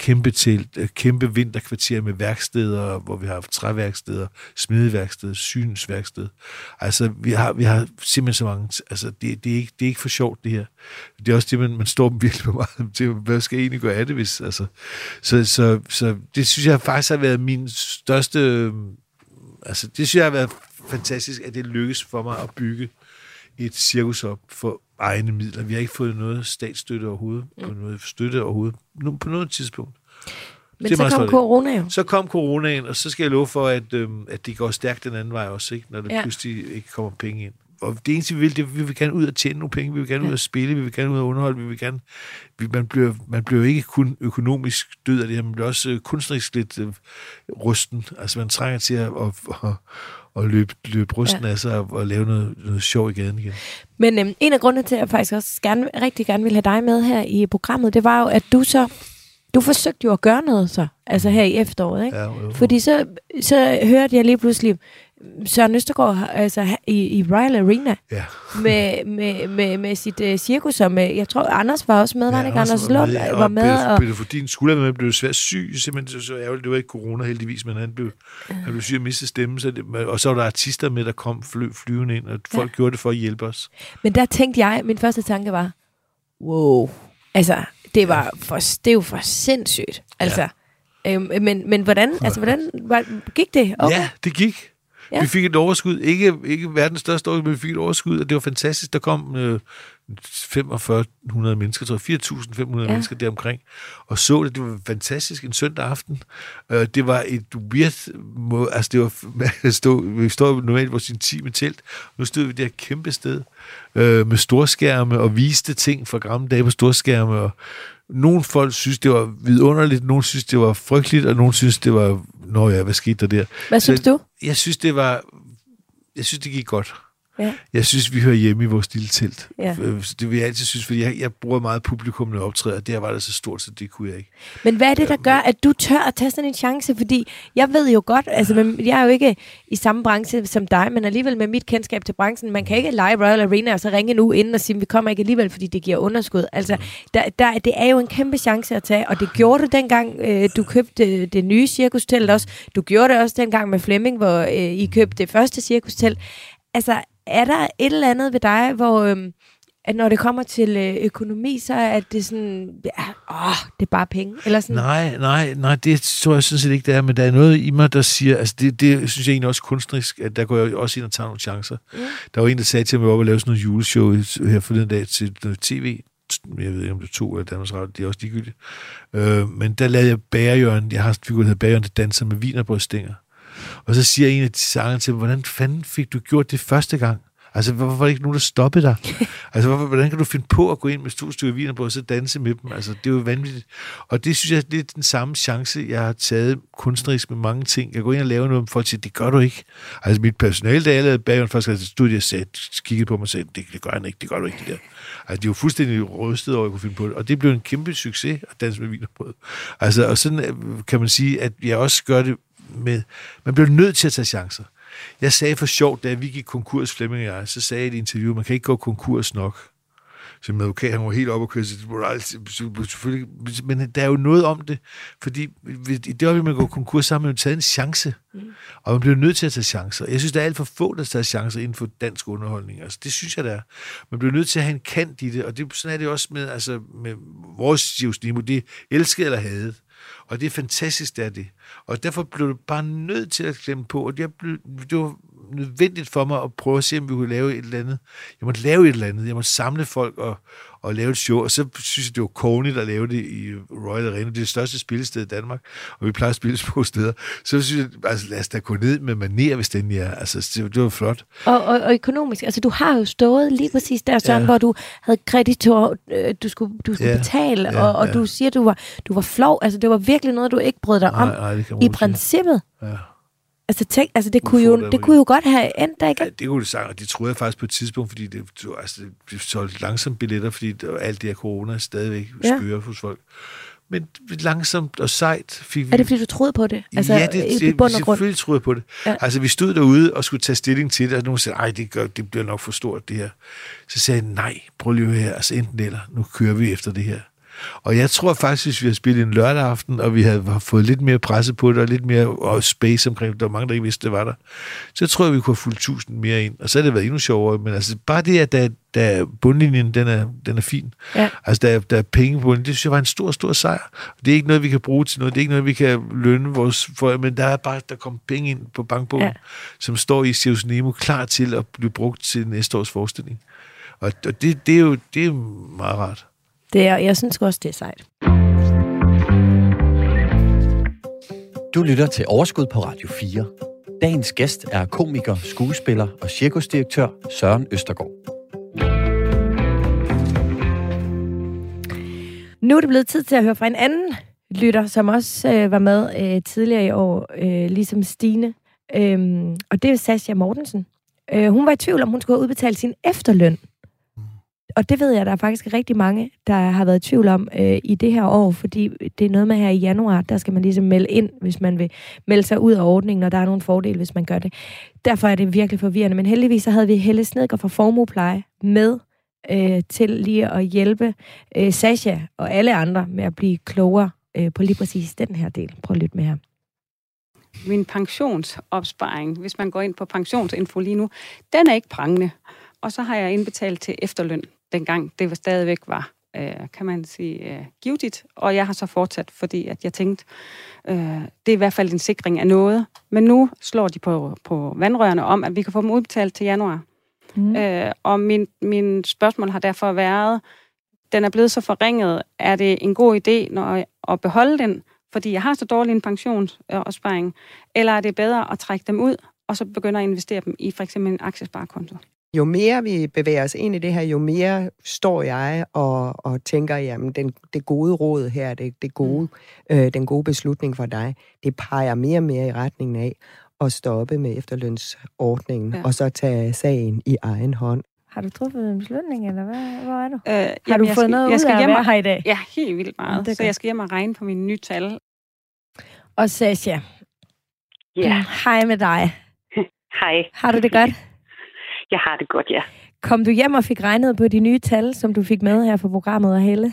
C: kæmpe til, øh, kæmpe vinterkvarter med værksteder, hvor vi har haft træværksteder, smedeværksted, synsværksted. Altså, vi har, vi har simpelthen så mange... Altså, det, det, er ikke, det er ikke for sjovt, det her. Det er også det, man, man står virkelig på meget til. Hvad skal jeg egentlig gøre af det, hvis... Altså, så, så, så det synes jeg faktisk har været min største... Øh, altså, det synes jeg har været fantastisk, at det lykkes for mig at bygge et cirkus op for egne midler. Vi har ikke fået noget statsstøtte overhovedet, mm. på noget støtte overhovedet, nu, på noget tidspunkt.
B: Men så kom corona jo.
C: Så kom coronaen, og så skal jeg love for, at, øhm, at det går stærkt den anden vej også, ikke? når der
B: Ja.
C: pludselig ikke kommer penge ind. Og det eneste, vi vil, det er, at vi vil gerne ud og tjene nogle penge, vi vil gerne
B: Ja.
C: ud og spille, vi vil gerne ud og underholde, vi vil gerne... Vi, man, bliver, man bliver ikke kun økonomisk død af det her, man bliver også øh, kunstnerisk lidt øh, rusten. Altså man trænger til at, at, at, at løbe, løbe rusten
B: Ja.
C: af sig og, og lave noget, noget sjov i gaden igen.
B: Men øhm, en af grundene til, at jeg faktisk også gerne, rigtig gerne ville have dig med her i programmet, det var jo, at du så, du forsøgte jo at gøre noget så, altså her i efteråret, ikke?
C: Ja, jo.
B: Fordi så, så hørte jeg lige pludselig, Søren Østergaard altså, i, i Royal Arena
C: Ja.
B: med, med, med, med sit uh, cirkus, som uh, jeg tror, Anders var også med, var han ikke? Anders Lund
C: ja,
B: var med.
C: Peter,
B: Og,
C: Peter Fordin skulle have med, blev svært syg, simpelthen så, så ærgerligt. Det var ikke corona heldigvis, men han blev, han blev syg og mistede stemmen. Så det, og så var der artister med, der kom fly, flyvende ind, og folk ja. gjorde det for at hjælpe os.
B: men der tænkte jeg, min første tanke var, wow, altså, det, var for, det jo for sindssygt. Altså, øhm, men, men hvordan, altså, hvordan var, gik det?
C: Okay. Ja, det gik.
B: Ja.
C: Vi fik et overskud. Ikke, ikke verdens største overskud, men vi fik et overskud, og det var fantastisk. Der kom øh, 4500 mennesker, tror jeg, 4.500
B: Ja.
C: ja. mennesker deromkring, og så det. Det var fantastisk en søndag aften. Øh, det var et weird måde, altså det var, man stod, vi står normalt i vores intime telt, nu stod vi der kæmpe sted øh, med storskærme og viste ting fra gamle dage på storskærme, og nogle folk synes, det var vidunderligt, nogle synes, det var frygteligt, og nogle synes, det var, nå ja, hvad skete der der?
B: Hvad
C: Så-
B: synes du?
C: Jeg synes, det var... Jeg synes, det gik godt.
B: Ja.
C: Jeg synes, vi hører hjemme i vores lille telt.
B: Ja.
C: Øh, Det vil jeg altid synes, fordi jeg, jeg bruger meget publikum, når jeg optræder. og Der var det så stort, så det kunne jeg ikke.
B: Men hvad er det, der gør, at du tør at tage sådan en chance? Fordi jeg ved jo godt, altså men jeg er jo ikke i samme branche som dig, men alligevel med mit kendskab til branchen, man kan ikke lege Royal Arena og så ringe nu inden og sige, vi kommer ikke alligevel, fordi det giver underskud. Altså, der, der, det er jo en kæmpe chance at tage, og det gjorde du dengang, øh, du købte det nye cirkustelt også. Du gjorde det også dengang med Flemming, hvor øh, I købte det første cirkustelt. Altså, er der et eller andet ved dig, hvor... Øh, at når det kommer til øh, økonomi, så er det sådan, ja, åh, det er bare penge. Eller sådan.
C: Nej, nej, nej, det tror jeg sådan set ikke, det er. Men der er noget i mig, der siger, altså det, det synes jeg egentlig også kunstnerisk, at der går jeg også ind og tager nogle chancer.
B: Mm.
C: Der var en, der sagde til mig, at jeg var oppe og lave sådan noget juleshow her forleden dag til noget tv. Jeg ved ikke, om det er to eller Danmarks Radio, det er også ligegyldigt. Øh, men der lavede jeg Bærejørn. Jeg har en figur, der hedder Bærejørn, der danser med vinerbrødstænger. Og så siger en af de sanger til mig, hvordan fanden fik du gjort det første gang? Altså, hvorfor var der ikke nogen, der stoppede dig? altså, hvorfor, hvordan kan du finde på at gå ind med to stykker viner på og så danse med dem? Altså, det er jo vanvittigt. Og det synes jeg, det er den samme chance, jeg har taget kunstnerisk med mange ting. Jeg går ind og laver noget, og folk siger, det gør du ikke. Altså, mit personale, da jeg lavede baggrund, først så stod de og sagde, kiggede på mig og sagde, det, det gør han ikke, det gør du ikke, det der. Altså, de var fuldstændig rystet over, at jeg kunne finde på det. Og det blev en kæmpe succes at danse med vinerbrød. Altså, og sådan øh, kan man sige, at jeg også gør det med... Man bliver nødt til at tage chancer. Jeg sagde for sjovt, da vi gik konkurs, Flemming og jeg, så sagde jeg i et interview, man kan ikke gå konkurs nok. Så min advokat, han var helt op og køre, selvfølgelig, men der er jo noget om det, fordi i det øjeblik, man går konkurs, så har man jo taget en chance, mm. og man bliver nødt til at tage chancer. Jeg synes, der er alt for få, der tager chancer inden for dansk underholdning. Altså, det synes jeg, der er. Man bliver nødt til at have en kant i det, og det, sådan er det også med, altså, med vores Sivs Nimo, det elsket eller hadet. Og det er fantastisk, det er det. Og derfor blev du bare nødt til at klemme på, og det, blev, det var nødvendigt for mig at prøve at se, om vi kunne lave et eller andet. Jeg måtte lave et eller andet. Jeg måtte samle folk og, og lave et show. Og så synes jeg, det var konigt at lave det i Royal Arena. Det er det største spillested i Danmark, og vi plejer at spille på steder. Så synes jeg, altså lad os da gå ned med maner, hvis den er. Altså, det, det var flot.
B: Og, og, og økonomisk, altså du har jo stået lige præcis der, Søren, ja. Hvor du havde kreditor, øh, du skulle, du skulle ja. Betale,
C: Ja,
B: og, og
C: ja.
B: du siger, du var, du var flov. Altså det var virkelig noget, du ikke brød dig om.
C: Nej, nej, kan man
B: I princippet.
C: Ja.
B: Altså, tænk, altså det, kunne jo, det kunne jo godt have endt der, ikke?
C: Ja, det kunne det sagt, og det troede jeg faktisk på et tidspunkt, fordi det, altså, det solgte langsomt billetter, fordi det, alt det her corona stadigvæk
B: Ja.
C: skøre hos folk. Men langsomt og sejt fik vi...
B: Er det, fordi du troede på det? Altså,
C: ja, det,
B: i, bund og grund.
C: selvfølgelig troede på det.
B: Ja.
C: Altså, vi stod derude og skulle tage stilling til det, og nogen sagde, ej, det, gør, det bliver nok for stort, det her. Så sagde jeg, nej, prøv lige her, altså enten eller, nu kører vi efter det her. Og jeg tror faktisk, vi har spillet en lørdag aften, og vi havde har fået lidt mere presse på det, og lidt mere og space omkring det, der var mange, der ikke vidste, det var der, så tror jeg, vi kunne have fulgt tusind mere ind. Og så har det været endnu sjovere, men altså bare det, at der, der bundlinjen, den er, den er fin.
B: Ja.
C: Altså, der, er- der er penge på den. Det synes jeg var en stor, stor sejr. Det er ikke noget, vi kan bruge til noget. Det er ikke noget, vi kan lønne vores folk, men der er bare, der kommer penge ind på bankbogen,
B: Ja.
C: ja. som står i Sirius Nemo, klar til at blive brugt til næste års forestilling. Og, og det, det, er jo det er jo meget rart.
B: Det er, jeg synes også, det er sejt.
A: Du lytter til Overskud på Radio 4. Dagens gæst er komiker, skuespiller og cirkusdirektør Søren Østergaard.
B: Nu er det blevet tid til at høre fra en anden lytter, som også øh, var med øh, tidligere i år, øh, ligesom Stine. Øhm, og det er Sascha Mortensen. Øh, hun var i tvivl, om hun skulle have udbetalt sin efterløn og det ved jeg, der er faktisk rigtig mange, der har været i tvivl om øh, i det her år, fordi det er noget med her i januar, der skal man ligesom melde ind, hvis man vil melde sig ud af ordningen, og der er nogle fordele, hvis man gør det. Derfor er det virkelig forvirrende, men heldigvis så havde vi Helle Snedker fra Formuepleje med øh, til lige at hjælpe øh, Sasha og alle andre med at blive klogere øh, på lige præcis den her del. Prøv at lytte med her
G: min pensionsopsparing, hvis man går ind på pensionsinfo lige nu, den er ikke prangende. Og så har jeg indbetalt til efterløn, dengang det var stadigvæk var, øh, kan man sige, øh, givetigt. Og jeg har så fortsat, fordi at jeg tænkte, øh, det er i hvert fald en sikring af noget. Men nu slår de på, på vandrørene om, at vi kan få dem udbetalt til januar. Mm. Øh, og min, min spørgsmål har derfor været, den er blevet så forringet, er det en god idé når, jeg, at beholde den, fordi jeg har så dårlig en pensionsopsparing, eller er det bedre at trække dem ud, og så begynde at investere dem i for eksempel en aktiesparekonto?
H: Jo mere vi bevæger os ind i det her, jo mere står jeg og, og tænker, jamen den, det gode råd her, det, det gode, mm. øh, den gode beslutning for dig, det peger mere og mere i retningen af at stoppe med efterlønsordningen, ja. og så tage sagen i egen hånd.
B: Har du truffet en beslutning, eller hvad? hvor er du?
G: Øh,
B: har
G: jamen,
B: du fået
G: skal,
B: noget
G: jeg
B: ud
G: skal
B: af at
G: hjem
B: være
G: og,
B: her i dag?
G: Ja, helt vildt meget.
B: Det
G: så jeg skal hjem og regne på mine nye tal.
B: Og Sasha,
I: Ja,
B: mm, hej med dig.
I: hej.
B: Har du det godt?
I: Jeg har det godt, ja.
B: Kom du hjem og fik regnet på de nye tal, som du fik med her for programmet og Helle?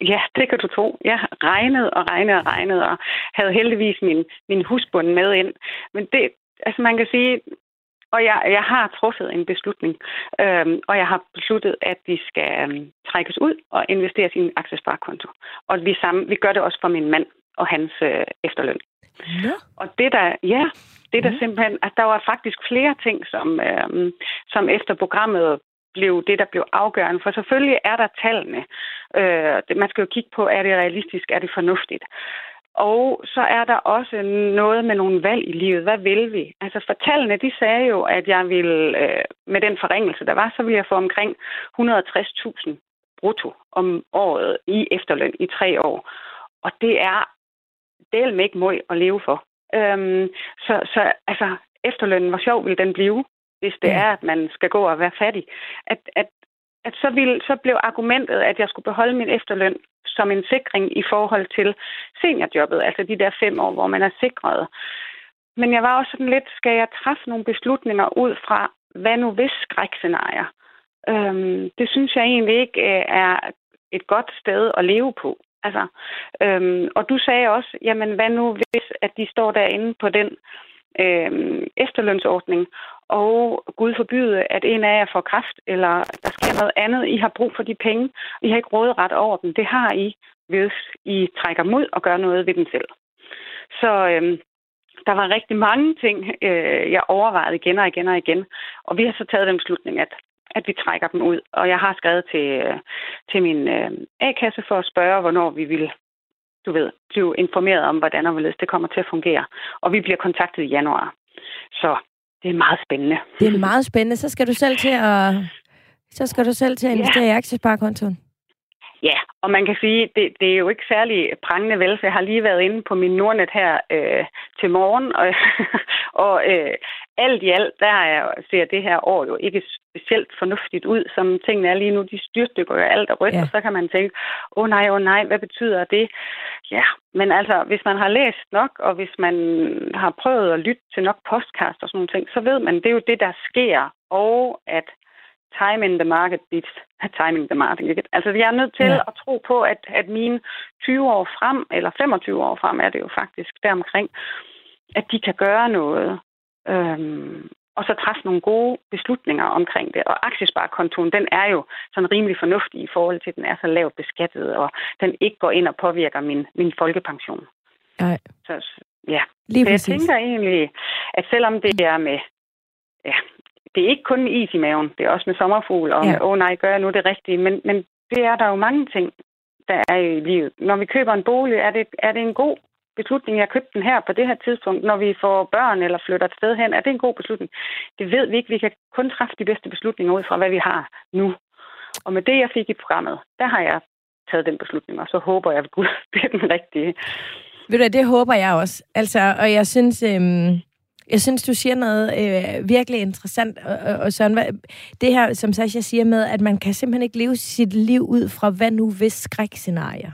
I: Ja, det kan du tro. Jeg regnede og regnede og regnede, og havde heldigvis min, min husbund med ind. Men det, altså man kan sige, og jeg, jeg har truffet en beslutning, øhm, og jeg har besluttet, at vi skal øhm, trækkes ud og investeres i en aktiesparekonto. Og vi, sammen, vi gør det også for min mand og hans øh, efterløn.
B: Ja.
I: Og det der, ja, det der
B: Mhm.
I: simpelthen, at der var faktisk flere ting, som, øhm, som efter programmet blev det, der blev afgørende. For selvfølgelig er der tallene. Øh, man skal jo kigge på, er det realistisk, er det fornuftigt. Og så er der også noget med nogle valg i livet. Hvad vil vi? Altså for tallene, de sagde jo, at jeg ville, øh, med den forringelse, der var, så ville jeg få omkring 160.000 brutto om året i efterløn i tre år. Og det er del med ikke møg at leve for. Øhm, så, så altså, efterlønnen, hvor sjov vil den blive, hvis det
B: Ja.
I: er, at man skal gå og være fattig. At, at, at så, ville, så blev argumentet, at jeg skulle beholde min efterløn som en sikring i forhold til seniorjobbet, altså de der fem år, hvor man er sikret. Men jeg var også sådan lidt, skal jeg træffe nogle beslutninger ud fra, hvad nu hvis skrækscenarier? Øhm, det synes jeg egentlig ikke øh, er et godt sted at leve på. Altså, øhm, og du sagde også, jamen hvad nu hvis, at de står derinde på den øhm, efterlønsordning, og Gud forbyde, at en af jer får kræft, eller der sker noget andet, I har brug for de penge, I har ikke råderet over dem. Det har I, hvis I trækker mod og gør noget ved den selv. Så øhm, der var rigtig mange ting, øh, jeg overvejede igen og igen og igen. Og vi har så taget den beslutning, at, at vi trækker dem ud. Og jeg har skrevet til, øh, til min øh, A-kasse for at spørge, hvornår vi vil du ved, blive informeret om, hvordan og hvorledes det kommer til at fungere. Og vi bliver kontaktet i januar. Så det er meget spændende.
B: Det er meget spændende. Så skal du selv til at, så skal du selv til at investere i aktiesparekontoen.
I: Ja, og man kan sige, det, det er jo ikke særlig prangende vel, for jeg har lige været inde på min Nordnet her øh, til morgen, og, og øh, alt i alt, der er, ser det her år jo ikke specielt fornuftigt ud, som tingene er lige nu. De styrtdykker jo alt og rødt,
B: Ja.
I: og så kan man tænke, åh oh, nej, åh oh, nej, hvad betyder det? Ja, men altså, hvis man har læst nok, og hvis man har prøvet at lytte til nok podcast og sådan nogle ting, så ved man, det er jo det, der sker, og at time in the market beats timing the market. Altså, jeg er nødt til
B: ja.
I: at tro på, at, at mine 20 år frem, eller 25 år frem er det jo faktisk deromkring, at de kan gøre noget, øhm, og så træffe nogle gode beslutninger omkring det. Og aktiesparekontoen, den er jo sådan rimelig fornuftig i forhold til, at den er så lavt beskattet, og den ikke går ind og påvirker min, min folkepension.
B: Nej.
I: Så ja,
B: Lige
I: så jeg
B: præcis.
I: tænker egentlig, at selvom det er med, ja, det er ikke kun med is i maven, det er også med sommerfugl, og
B: Ja.
I: ja. åh nej, gør jeg nu det rigtige, men, men det er der jo mange ting, der er i livet. Når vi køber en bolig, er det, er det en god beslutning, jeg købte den her på det her tidspunkt. Når vi får børn eller flytter et sted hen, er det en god beslutning? Det ved vi ikke. Vi kan kun træffe de bedste beslutninger ud fra, hvad vi har nu. Og med det, jeg fik i programmet, der har jeg taget den beslutning, og så håber jeg, at Gud, det den rigtige.
B: Ved du det håber jeg også. Altså, og jeg synes, øhm, Jeg synes, du siger noget øh, virkelig interessant, og, og, og hvad, det her, som Sasha siger med, at man kan simpelthen ikke leve sit liv ud fra, hvad nu hvis skrækscenarier.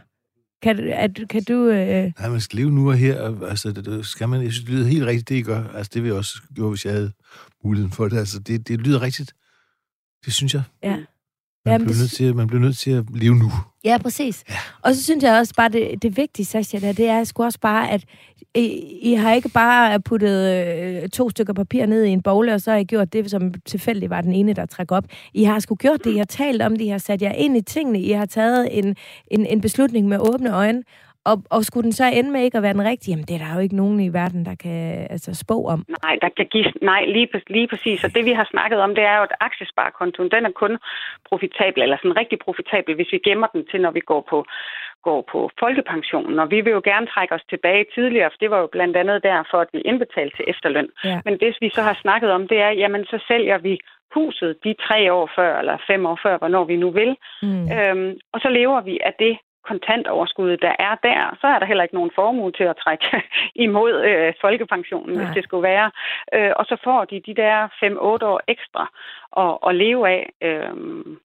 B: Kan, at, kan du... Øh,
C: Nej, man skal leve nu og her. og, Altså, det, skal man, jeg synes, det lyder helt rigtigt, det I gør. Altså, det vil jeg også gøre, hvis jeg havde muligheden for det. Altså, det, det lyder rigtigt. Det synes jeg.
B: ja.
C: Man,
B: Jamen,
C: bliver nødt til, man bliver nødt til at leve nu.
B: Ja, præcis. Ja. Og så synes jeg også bare, det, det vigtige, Sascha, der, det er sgu også bare, at I, I har ikke bare puttet øh, to stykker papir ned i en bogle, og så har I gjort det, som tilfældigt var den ene, der trækker op. I har sgu gjort det, I har talt om det, I har sat jer ind i tingene, I har taget en, en, en beslutning med åbne øjne, og, og skulle den så ende med ikke at være den rigtige, jamen det er der jo ikke nogen i verden, der kan altså, spå om.
I: Nej, der kan gives, nej lige, lige præcis. Og det vi har snakket om, det er jo, at aktiesparekontoen, den er kun profitabel, eller sådan rigtig profitabel, hvis vi gemmer den til, når vi går på, går på folkepensionen. Og vi vil jo gerne trække os tilbage tidligere, for det var jo blandt andet derfor, at vi indbetalte til efterløn.
B: Ja.
I: Men det vi så har snakket om, det er, jamen så sælger vi huset de tre år før, eller fem år før, hvornår vi nu vil.
B: Mm.
I: Øhm, og så lever vi af det kontantoverskud, der er der. Så er der heller ikke nogen formue til at trække imod øh, folkepensionen,
B: Nej.
I: hvis det skulle være. Øh, og så får de de der 5-8 år ekstra at, at leve af. Øhm,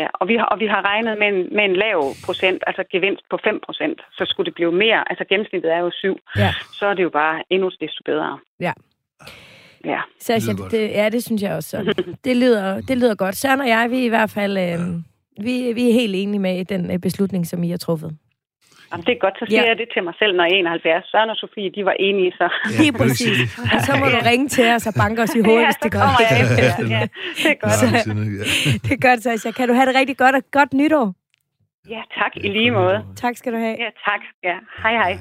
I: ja, og vi, har, og vi har regnet med en, med en lav procent, altså gevinst på 5 procent. Så skulle det blive mere, altså gennemsnittet er jo 7,
B: Ja.
I: så er det jo bare endnu desto bedre.
B: Ja.
I: Ja.
C: Lyder godt.
B: det, ja, det synes jeg også. Så. Det lyder, det lyder godt. Søren og jeg, vi er i hvert fald øh, vi, vi er helt enige med den øh, beslutning, som I har truffet.
I: Jamen, det er godt, så siger
B: Ja.
I: ja. jeg det til mig selv, når jeg er 71. Søren og Sofie, de var enige, så...
B: Ja, Lige præcis. Og så må du ringe til os og banke os i hovedet,
I: ja,
B: hvis
I: så
B: det går.
I: kommer jeg efter. Ja, det er godt.
C: Ja.
B: Det er godt, Sascha. Kan du have det rigtig godt og godt nytår?
I: Ja, tak i lige måde.
B: Tak skal du have.
I: Ja, tak. Ja, hej hej.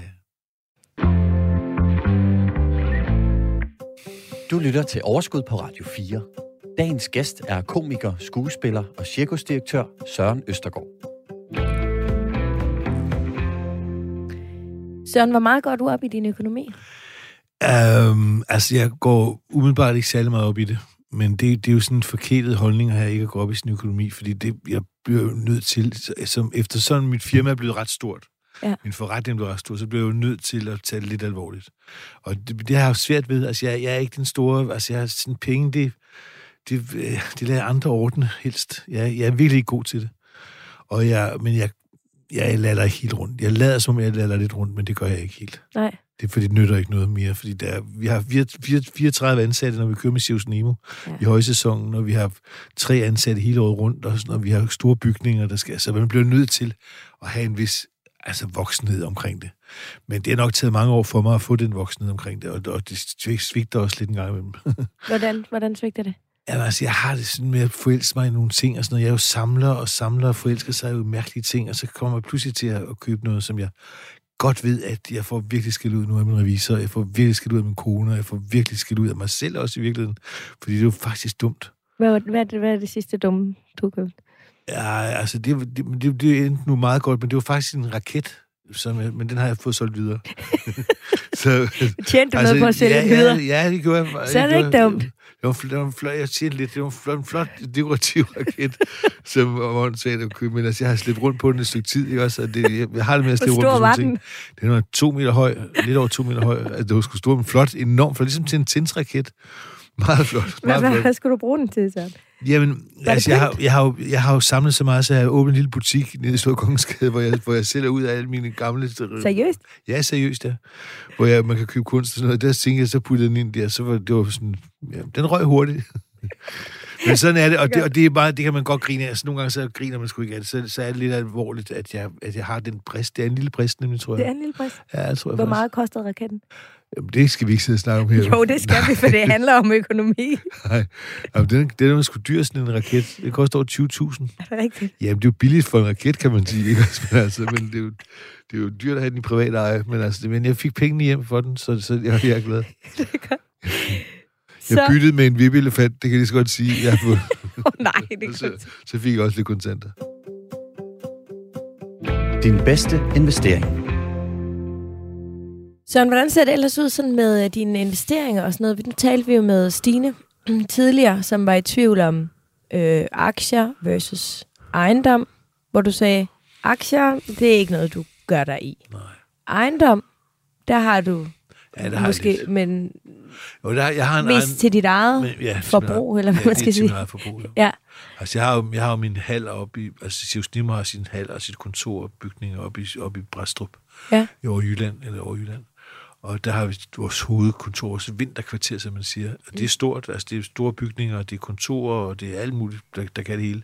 A: Du lytter til Overskud på Radio 4. Dagens gæst er komiker, skuespiller og cirkusdirektør Søren Østergaard.
B: Søren, hvor meget går du op i din økonomi?
C: Um, altså, jeg går umiddelbart ikke særlig meget op i det. Men det, det er jo sådan en forkælet holdning at have ikke at gå op i sin økonomi, fordi det, jeg bliver jo nødt til, som efter sådan mit firma er blevet ret stort,
B: Ja.
C: min forretning blev ret stor, så bliver jeg jo nødt til at tage det lidt alvorligt. Og det, det har jeg jo svært ved. Altså, jeg, jeg er ikke den store, altså, jeg har sådan penge, det, det, øh, det lader andre ordne helst. Jeg, jeg er virkelig ikke god til det. Og jeg, men jeg, jeg lader ikke helt rundt. Jeg lader som om, jeg lader lidt rundt, men det gør jeg ikke helt.
B: Nej.
C: Det er fordi, det nytter ikke noget mere, fordi der, er- vi har fire- fire- 34 ansatte, når vi kører med Sirius Nemo
B: ja.
C: i højsæsonen, og vi har tre ansatte hele året rundt, og, sådan, og vi har store bygninger, der skal, så man bliver nødt til at have en vis altså voksenhed omkring det. Men det har nok taget mange år for mig at få den voksenhed omkring det, og, og det svigter også lidt en gang imellem.
B: Hvordan, hvordan svigter det?
C: Jamen, altså, jeg har det sådan med at forelske mig i nogle ting og sådan noget. Jeg er jo samler og samler og forelsker sig jo i mærkelige ting, og så kommer jeg pludselig til at, købe noget, som jeg godt ved, at jeg får virkelig skilt ud nu af min revisor, jeg får virkelig skilt ud af min kone, og jeg får virkelig skilt ud af mig selv også i virkeligheden, fordi det er jo faktisk dumt.
B: Hvad, hvad, er det- hvad er det sidste dumme, du købte?
C: Ja, altså, det, det, det, det endte nu meget godt, men det var faktisk en raket, som jeg, men den har jeg fået solgt videre. så,
B: Tjente du noget på at sælge
C: ja,
B: videre?
C: Ja, ja, det gjorde jeg.
B: Så er det ikke dumt.
C: Det var, det var en flot, jeg tjente lidt, det var en flot, flot dekorativ raket, som var åndssvagt at købe, men altså, jeg har slæbt rundt på den et stykke tid, ikke også? Og det, jeg, jeg har det med at slæbe rundt på sådan ting. Den var to meter høj, lidt over to meter høj. Altså, det var sgu stor, men flot, enormt flot, ligesom til en tinsraket. Meget flot, meget
B: hvad,
C: flot.
B: hvad skulle du bruge den til, Søren?
C: Jamen, altså, jeg har, jeg, har jo, jeg har jo samlet så meget, så jeg har åbnet en lille butik nede i Slå Kongensgade, hvor jeg, hvor jeg sælger ud af alle mine gamle...
B: Seriøst?
C: Ja, seriøst, ja. Hvor jeg, man kan købe kunst og sådan noget. Der tænkte jeg, så puttede den ind der, så var det var sådan... Ja, den røg hurtigt. Men sådan er det, og det, og det er bare, det kan man godt grine af. Altså, nogle gange så griner man sgu ikke af det. Så, så er det lidt alvorligt, at jeg, at jeg har den brist. Det er en lille brist, nemlig, tror jeg.
B: Det er en lille brist.
C: Ja, jeg tror jeg
B: Hvor
C: faktisk.
B: meget kostede raketten?
C: Jamen, det skal vi ikke sidde og snakke om her.
B: Jo, det skal vi, for det handler om økonomi.
C: Nej, Jamen, den, den er sgu dyr, sådan en raket. Det koster over 20.000.
B: Er det rigtigt?
C: Jamen, det er jo billigt for en raket, kan man sige. Ikke? Men, altså, men det, er jo, det er jo dyrt at have den i privat eje. Men, altså, men jeg fik pengene hjem for den, så, så jeg, jeg er glad.
B: Det er godt.
C: Jeg
B: Så,
C: byttede med en vip-elefant, det kan jeg lige så godt sige. Jeg har fået,
B: oh, nej, det er
C: så, så fik jeg også lidt kontanter.
A: Din bedste investering.
B: Søren, hvordan ser det ellers ud sådan med øh, dine investeringer og sådan noget? Nu talte vi jo med Stine tidligere, som var i tvivl om øh, aktier versus ejendom, hvor du sagde, aktier, det er ikke noget, du gør dig i.
C: Nej.
B: Ejendom, der har du
C: Ja, det har jeg
B: måske, men
C: Jo, der, jeg har en
B: mest
C: egen,
B: til dit eget
C: men- ja,
B: forbrug,
C: mit
B: eller hvad
C: ja,
B: man skal sige.
C: eget forbrug, ja.
B: Ja.
C: Altså, jeg har jo, jeg har jo min hal oppe i... Altså, Sivs Nimmer har sin hal og sit kontor og bygninger oppe i, oppe i Bræstrup.
B: Ja.
C: I Overjylland, eller Overjylland. Og der har vi vores hovedkontor, også vinterkvarter, som man siger. Og det er stort, altså det er store bygninger, det er kontorer, og det er alt muligt, der, der kan det hele.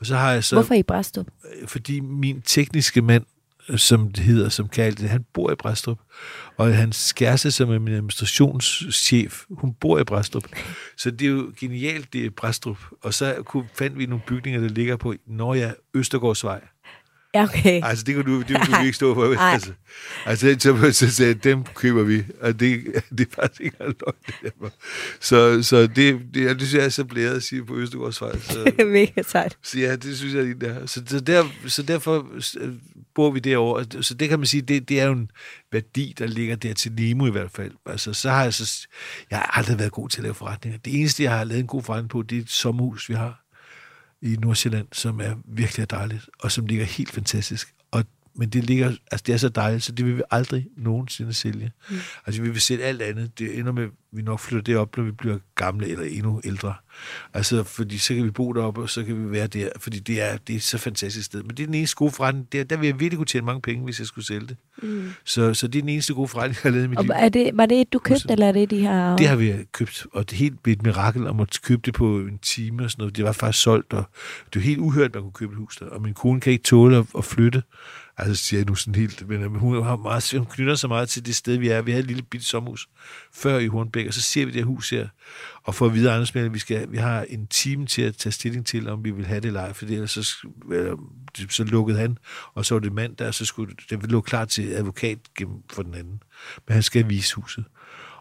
C: Og så har jeg så...
B: Hvorfor i Bræstrup?
C: fordi min tekniske mand, øh, som det hedder, som kan alt det, han bor i Bræstrup. Og hans kæreste, som er min administrationschef, hun bor i Bræstrup. Så det er jo genialt, det er Bræstrup. Og så fandt vi nogle bygninger, der ligger på Norge Østergårdsvej.
B: Ja, okay.
C: Altså, det kan du, det kan du ikke stå for. Altså, altså, så, så sagde jeg, dem køber vi. Og det, det er faktisk ikke løgn, det der. Så, så det, det, det synes jeg er så blæret at sige på Østergårdsvej. Så,
B: Mega sejt.
C: så ja, det synes jeg lige der. Så, så, der, så derfor øh, bor vi derovre. Så det kan man sige, det, det er jo en værdi, der ligger der til Nemo i hvert fald. Altså, så har jeg så... Jeg har aldrig været god til at lave forretninger. Det eneste, jeg har lavet en god forretning på, det er et sommerhus, vi har i Nordsjælland, som er virkelig dejligt, og som ligger helt fantastisk. Men det ligger, altså det er så dejligt, så det vil vi aldrig nogensinde sælge. Mm. Altså vi vil sælge alt andet. Det ender med, at vi nok flytter det op, når vi bliver gamle eller endnu ældre. Altså, fordi så kan vi bo deroppe, og så kan vi være der, fordi det er, det er så fantastisk sted. Men det er den eneste gode forretning. Der, der vil jeg virkelig kunne tjene mange penge, hvis jeg skulle sælge det.
B: Mm.
C: Så, så det er den eneste gode forretning, jeg har lavet i mit
B: Og
C: liv.
B: er det, var det et, du købte, eller er det de her...
C: Det har vi købt, og det er helt et mirakel at måtte købe det på en time og sådan noget. Det var faktisk solgt, og det er helt uhørt, at man kunne købe et hus der. Og min kone kan ikke tåle at, at flytte. Altså, siger jeg nu sådan helt, men øh, hun, har meget, hun knytter sig meget til det sted, vi er. Vi havde et lille bitte sommerhus før i Hornbæk, og så ser vi det her hus her, og får at vide Anders at vi, skal, vi har en time til at tage stilling til, om vi vil have det eller ej, for ellers så, så lukkede han, og så var det mand der, så skulle det lå klar til advokat gennem for den anden. Men han skal vise huset.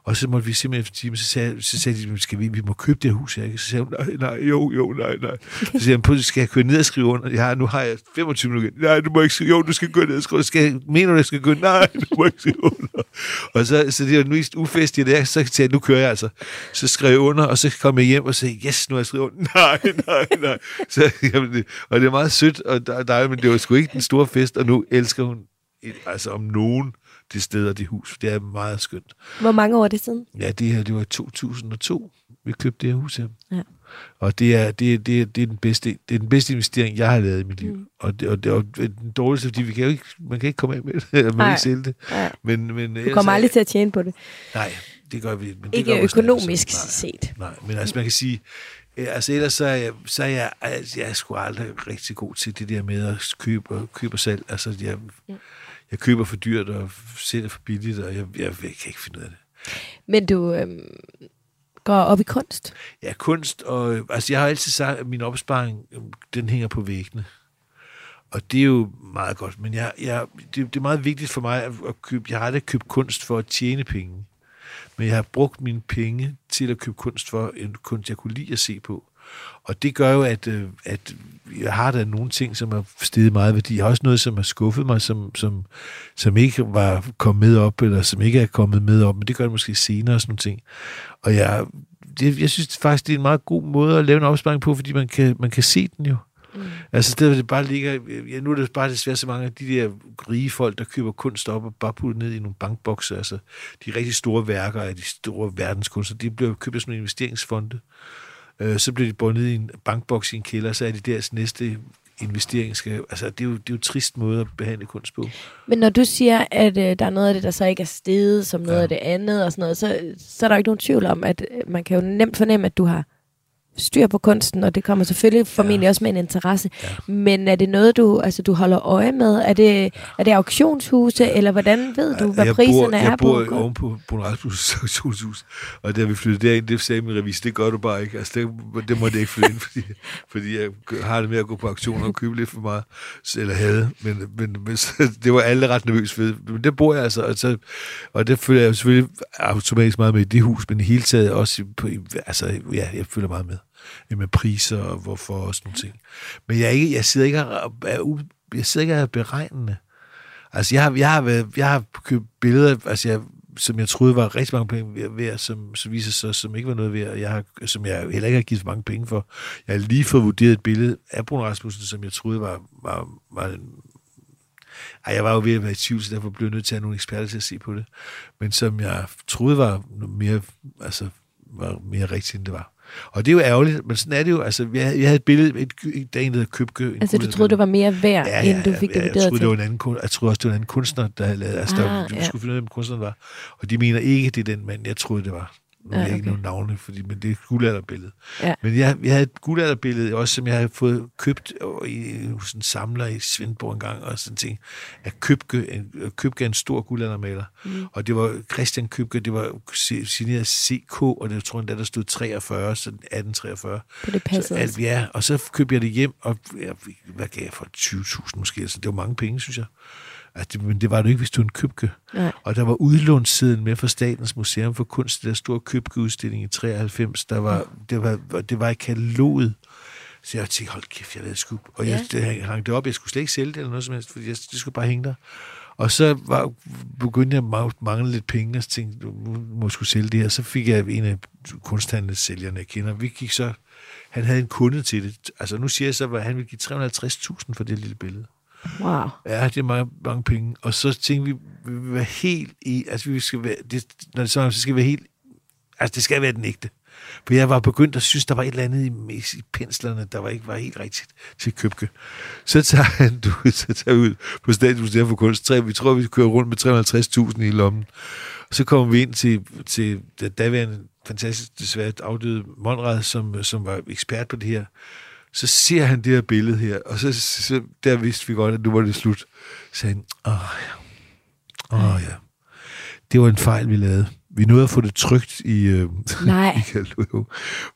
C: Og så måtte vi simpelthen efter time, så sagde, så sagde de, skal vi, vi må købe det her hus her. ikke? Så sagde hun, nej, nej, jo, jo, nej, nej. Så sagde hun, skal jeg køre ned og skrive under? Ja, nu har jeg 25 minutter. Nej, du må ikke skrive, jo, du skal gå ned og skrive. Skal jeg, mener du, jeg skal gå? Nej, du må ikke skrive under. Og så, så det var den mest ufestige der, så sagde jeg, nu kører jeg altså. Så skrev jeg under, og så kom jeg hjem og sagde, yes, nu har jeg skrevet under. Nej, nej, nej. Så, jamen, det, og det er meget sødt og dejligt, men det var sgu ikke den store fest, og nu elsker hun, altså om nogen, det sted og det hus. Det er meget skønt.
B: Hvor mange år er det siden?
C: Ja, det her, det var i 2002, vi købte det her hus her.
B: Ja.
C: Og det er, det, er, det, er, det, er den bedste, det er den bedste investering, jeg har lavet i mit liv. Mm. Og, det, og, det, og den dårligste, fordi vi kan jo ikke, man kan ikke komme af med det, man kan
B: Nej.
C: ikke sælge det.
B: Nej.
C: Men, men,
B: Du kommer aldrig til at tjene på det.
C: Nej, det gør vi ikke. Men det
B: Ikke økonomisk
C: nærmeste.
B: set.
C: Nej, nej, men altså man kan sige, øh, altså ellers så er jeg, så er jeg, altså, jeg er sgu aldrig rigtig god til det der med at købe, købe og salg. Altså jeg, jeg køber for dyrt og sælger for billigt, og jeg, jeg, jeg kan ikke finde ud af det.
B: Men du øhm, går op i kunst.
C: Ja, kunst, og altså jeg har altid sagt, at min opsparing, øh, den hænger på væggene. Og det er jo meget godt, men jeg, jeg, det, det er meget vigtigt for mig at, at købe, jeg har aldrig købt kunst for at tjene penge. Men jeg har brugt mine penge til at købe kunst for en kunst, jeg kunne lide at se på. Og det gør jo, at, øh, at jeg har da nogle ting, som har steget meget værdi. Jeg har også noget, som har skuffet mig, som, som, som ikke var kommet med op, eller som ikke er kommet med op, men det gør det måske senere og sådan nogle ting. Og jeg, det, jeg synes faktisk, det er en meget god måde at lave en opsparing på, fordi man kan, man kan se den jo. Mm. Altså, hvor det bare ligger... Ja, nu er det bare desværre så mange af de der rige folk, der køber kunst op og bare putter ned i nogle bankbokse. Altså, de rigtig store værker af de store verdenskunster, de bliver købt af sådan nogle investeringsfonde. Øh, så bliver de båndet ned i en bankboks i en kælder, så er de deres næste investering skal... Altså, det er jo, det er jo en trist måde at behandle kunst på.
B: Men når du siger, at øh, der er noget af det, der så ikke er steget som noget ja. af det andet og sådan noget, så, så er der jo ikke nogen tvivl om, at øh, man kan jo nemt fornemme, at du har styr på kunsten, og det kommer selvfølgelig formentlig ja. også med en interesse. Ja. Men er det noget, du, altså, du holder øje med? Er det, ja. er det auktionshuse, ja. eller hvordan ved du, hvad
C: jeg
B: priserne
C: bor,
B: er
C: jeg bor
B: på?
C: oven på Brun Rasmus auktionshus, og da vi flyttede derind, det sagde min revis, det gør du bare ikke. Altså, det, det må det ikke flytte ind, fordi, fordi jeg har det med at gå på auktioner og købe lidt for meget, eller havde, men, men, men så, det var alle ret nervøs ved. Men der bor jeg altså, og, så, og det følger jeg selvfølgelig automatisk meget med i det hus, men i hele taget også, på, altså, ja, jeg følger meget med Øh, med priser og hvorfor og sådan nogle ting. Men jeg, er ikke, jeg sidder ikke og er, jeg sidder ikke og er beregnende. Altså, jeg har, jeg har, været, jeg har købt billeder, altså jeg, som jeg troede var rigtig mange penge værd- som, som viser sig, som ikke var noget værd, jeg har, som jeg heller ikke har givet for mange penge for. Jeg har lige fået vurderet et billede af Brun Rasmussen, som jeg troede var, var, var Ej, jeg var jo ved at være i tvivl, så derfor blev jeg nødt til at have nogle eksperter til at se på det. Men som jeg troede var mere, altså, var mere rigtigt, end det var. Og det er jo ærgerligt, men sådan er det jo. Altså, jeg, havde- jeg havde et billede, et, et, der er en, der Købke. en
B: Altså, du troede, det var mere værd,
C: Ja,
B: end
C: ja,
B: du fik
C: ja,
B: det
C: jeg
B: vurderet
C: troede,
B: til?
C: det var en anden, jeg troede også, det var en anden kunstner, der havde lavet. Altså, der,
B: Ah,
C: du
B: ja.
C: skulle finde ud af, hvem kunstneren var. Og de mener ikke, det er den mand, jeg troede, det var. Nu
B: Ja,
C: okay. ikke nogen navne, fordi, men det er et guldalderbillede.
B: Ja.
C: Men jeg, jeg havde et guldalderbillede også, som jeg havde fået købt øh, i hos en samler i Svendborg en gang, og sådan ting. Af Købke, en, Købke er en stor guldaldermaler. Mm. Og det var Christian Købke, det var si- signeret CK, og det tror jeg, der stod 43, så 1843.
B: Så det passede
C: Så, alt, ja, og så købte jeg det hjem, og jeg, hvad gav jeg for 20.000 måske? Altså, det var mange penge, synes jeg. Altså, det, men det var det ikke, hvis du en købke.
B: Nej.
C: Og der var udlånssiden med fra Statens Museum for Kunst, der store købkeudstilling i 93. Der var, det, var, det var i kataloget. Så jeg tænkte, hold kæft, jeg lavede skub. Og jeg,
B: Ja.
C: jeg hang det op, jeg skulle slet ikke sælge det eller noget som helst, fordi jeg, det skulle bare hænge der. Og så var, begyndte jeg at mangle lidt penge, og så tænkte, nu må skulle sælge det her. Så fik jeg en af kunsthandelssælgerne, jeg kender. Vi gik så, han havde en kunde til det. Altså nu siger jeg så, at han ville give 350.000 for det lille billede.
B: Wow.
C: Ja, det er meget mange penge. Og så tænkte vi, vi vil være helt i, altså vi skal være, det, når det så, så skal vi være helt, altså det skal være den ægte. For jeg var begyndt at synes, der var et eller andet i, i penslerne, der var ikke var helt rigtigt til Købke. Så tager han du, så tager vi ud på Statsmuseet for Kunst. Tre, vi tror, vi kører rundt med 350.000 i lommen. Så kommer vi ind til, til det daværende fantastisk desværre afdøde Monrad, som, som var ekspert på det her. Så ser han det her billede her, og så, så der vidste vi godt, at nu var det slut. Så sagde han, åh ja, åh ja. Det var en fejl, vi lavede. Vi nåede at få det trygt i... Øh,
B: Nej.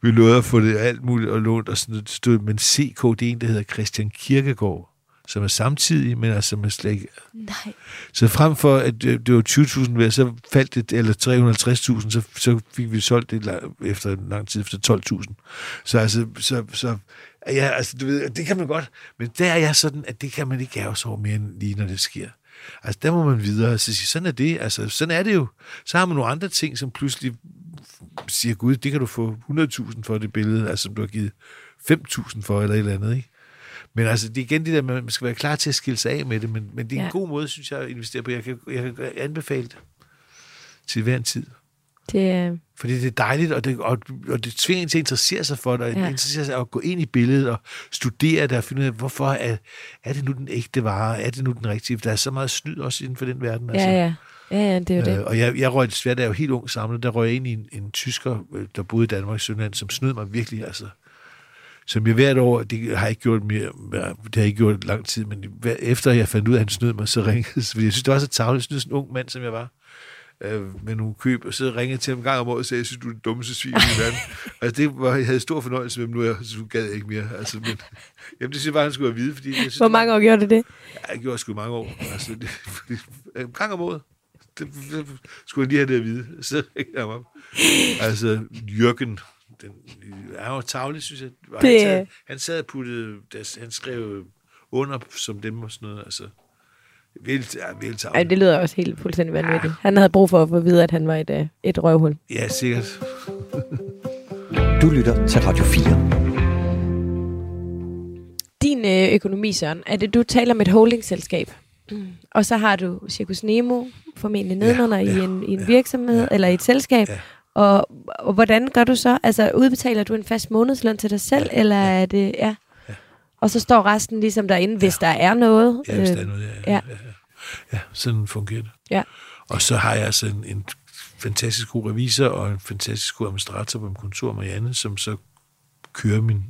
C: Vi nåede at få det alt muligt og lånt og sådan noget. Men CK, det er en, der hedder Christian Kirkegaard, som er samtidig, men altså som er slet ikke...
B: Nej.
C: Så frem for, at det var 20.000 værd, så faldt det, eller 350.000, så, så fik vi solgt det efter en lang tid, efter 12.000. Så altså, så, så ja, altså, du ved, det kan man godt, men der er jeg sådan, at det kan man ikke sig over mere end lige, når det sker. Altså, der må man videre. Så sige, sådan er det. Altså, sådan er det jo. Så har man nogle andre ting, som pludselig siger, gud, det kan du få 100.000 for det billede, altså som du har givet 5.000 for, eller et eller andet, ikke? Men altså, det er igen det der, man skal være klar til at skille sig af med det, men, men det er en
B: Ja.
C: god måde, synes jeg, at investere på. Jeg kan, jeg kan anbefale det til hver en tid.
B: Det, øh,
C: Fordi det er dejligt, og det, og, og det tvinger en til at interessere sig for det, og
B: Ja.
C: interessere sig at gå ind i billedet og studere det og finde ud af, hvorfor er, er det nu den ægte vare? Er det nu den rigtige? For der er så meget snyd også inden for den verden.
B: ja, ja. Ja, ja, det er jo det.
C: Øh, og jeg, jeg røg desværre, da jeg var helt ung samlet, der røg jeg ind i en, en tysker, øh, der boede i Danmark, Sønderland, som snød mig virkelig, altså. Som jeg hvert år, det har jeg ikke gjort mere, det har jeg ikke gjort lang tid, men efter jeg fandt ud af, at han snød mig, så ringede jeg, fordi jeg synes, det var så tavligt, sådan en ung mand, som jeg var, øh, med nogle køb, og så ringede til ham en gang om året og sagde, jeg synes, du er den dummeste svin i verden. altså, det var, jeg havde stor fornøjelse med ham, nu jeg, så gad jeg ikke mere. Altså, men, jamen, det synes jeg bare, han skulle have vide, fordi jeg synes,
B: Hvor mange år gjorde du det?
C: jeg gjorde sgu mange år. Altså, det, fordi, en gang om året. Det, det, skulle jeg lige have det at vide. Så ringede jeg ham op. Altså, Jørgen, den er jo tavlig, synes jeg.
B: Det-
C: Han, sad, han sad og puttede, han skrev under som dem og sådan noget. Altså, vildt, ja, vildt
B: Ej, det lyder også helt fuldstændig vanvittigt. Han havde brug for at få at vide, at han var et, øh, et røvhul.
C: Ja, sikkert.
A: Du lytter til Radio 4.
B: Din øh, økonomi, Søren, er det, du taler med et holdingselskab, mm. og så har du Circus Nemo, formentlig nedenunder
C: Ja,
B: i
C: ja,
B: en, i en
C: ja,
B: virksomhed,
C: ja.
B: eller i et selskab,
C: Ja.
B: Og, og hvordan gør du så? Altså, udbetaler du en fast månedsløn til dig selv,
C: Ja,
B: eller er det... Ja.
C: Ja.
B: Og så står resten ligesom derinde, hvis der er noget.
C: Ja, hvis der er
B: Øh,
C: noget, ja.
B: ja.
C: Ja, ja, ja. ja sådan fungerer det.
B: Ja.
C: Og så har jeg altså en, fantastisk god revisor og en fantastisk god administrator på mit kontor, Marianne, som så kører min...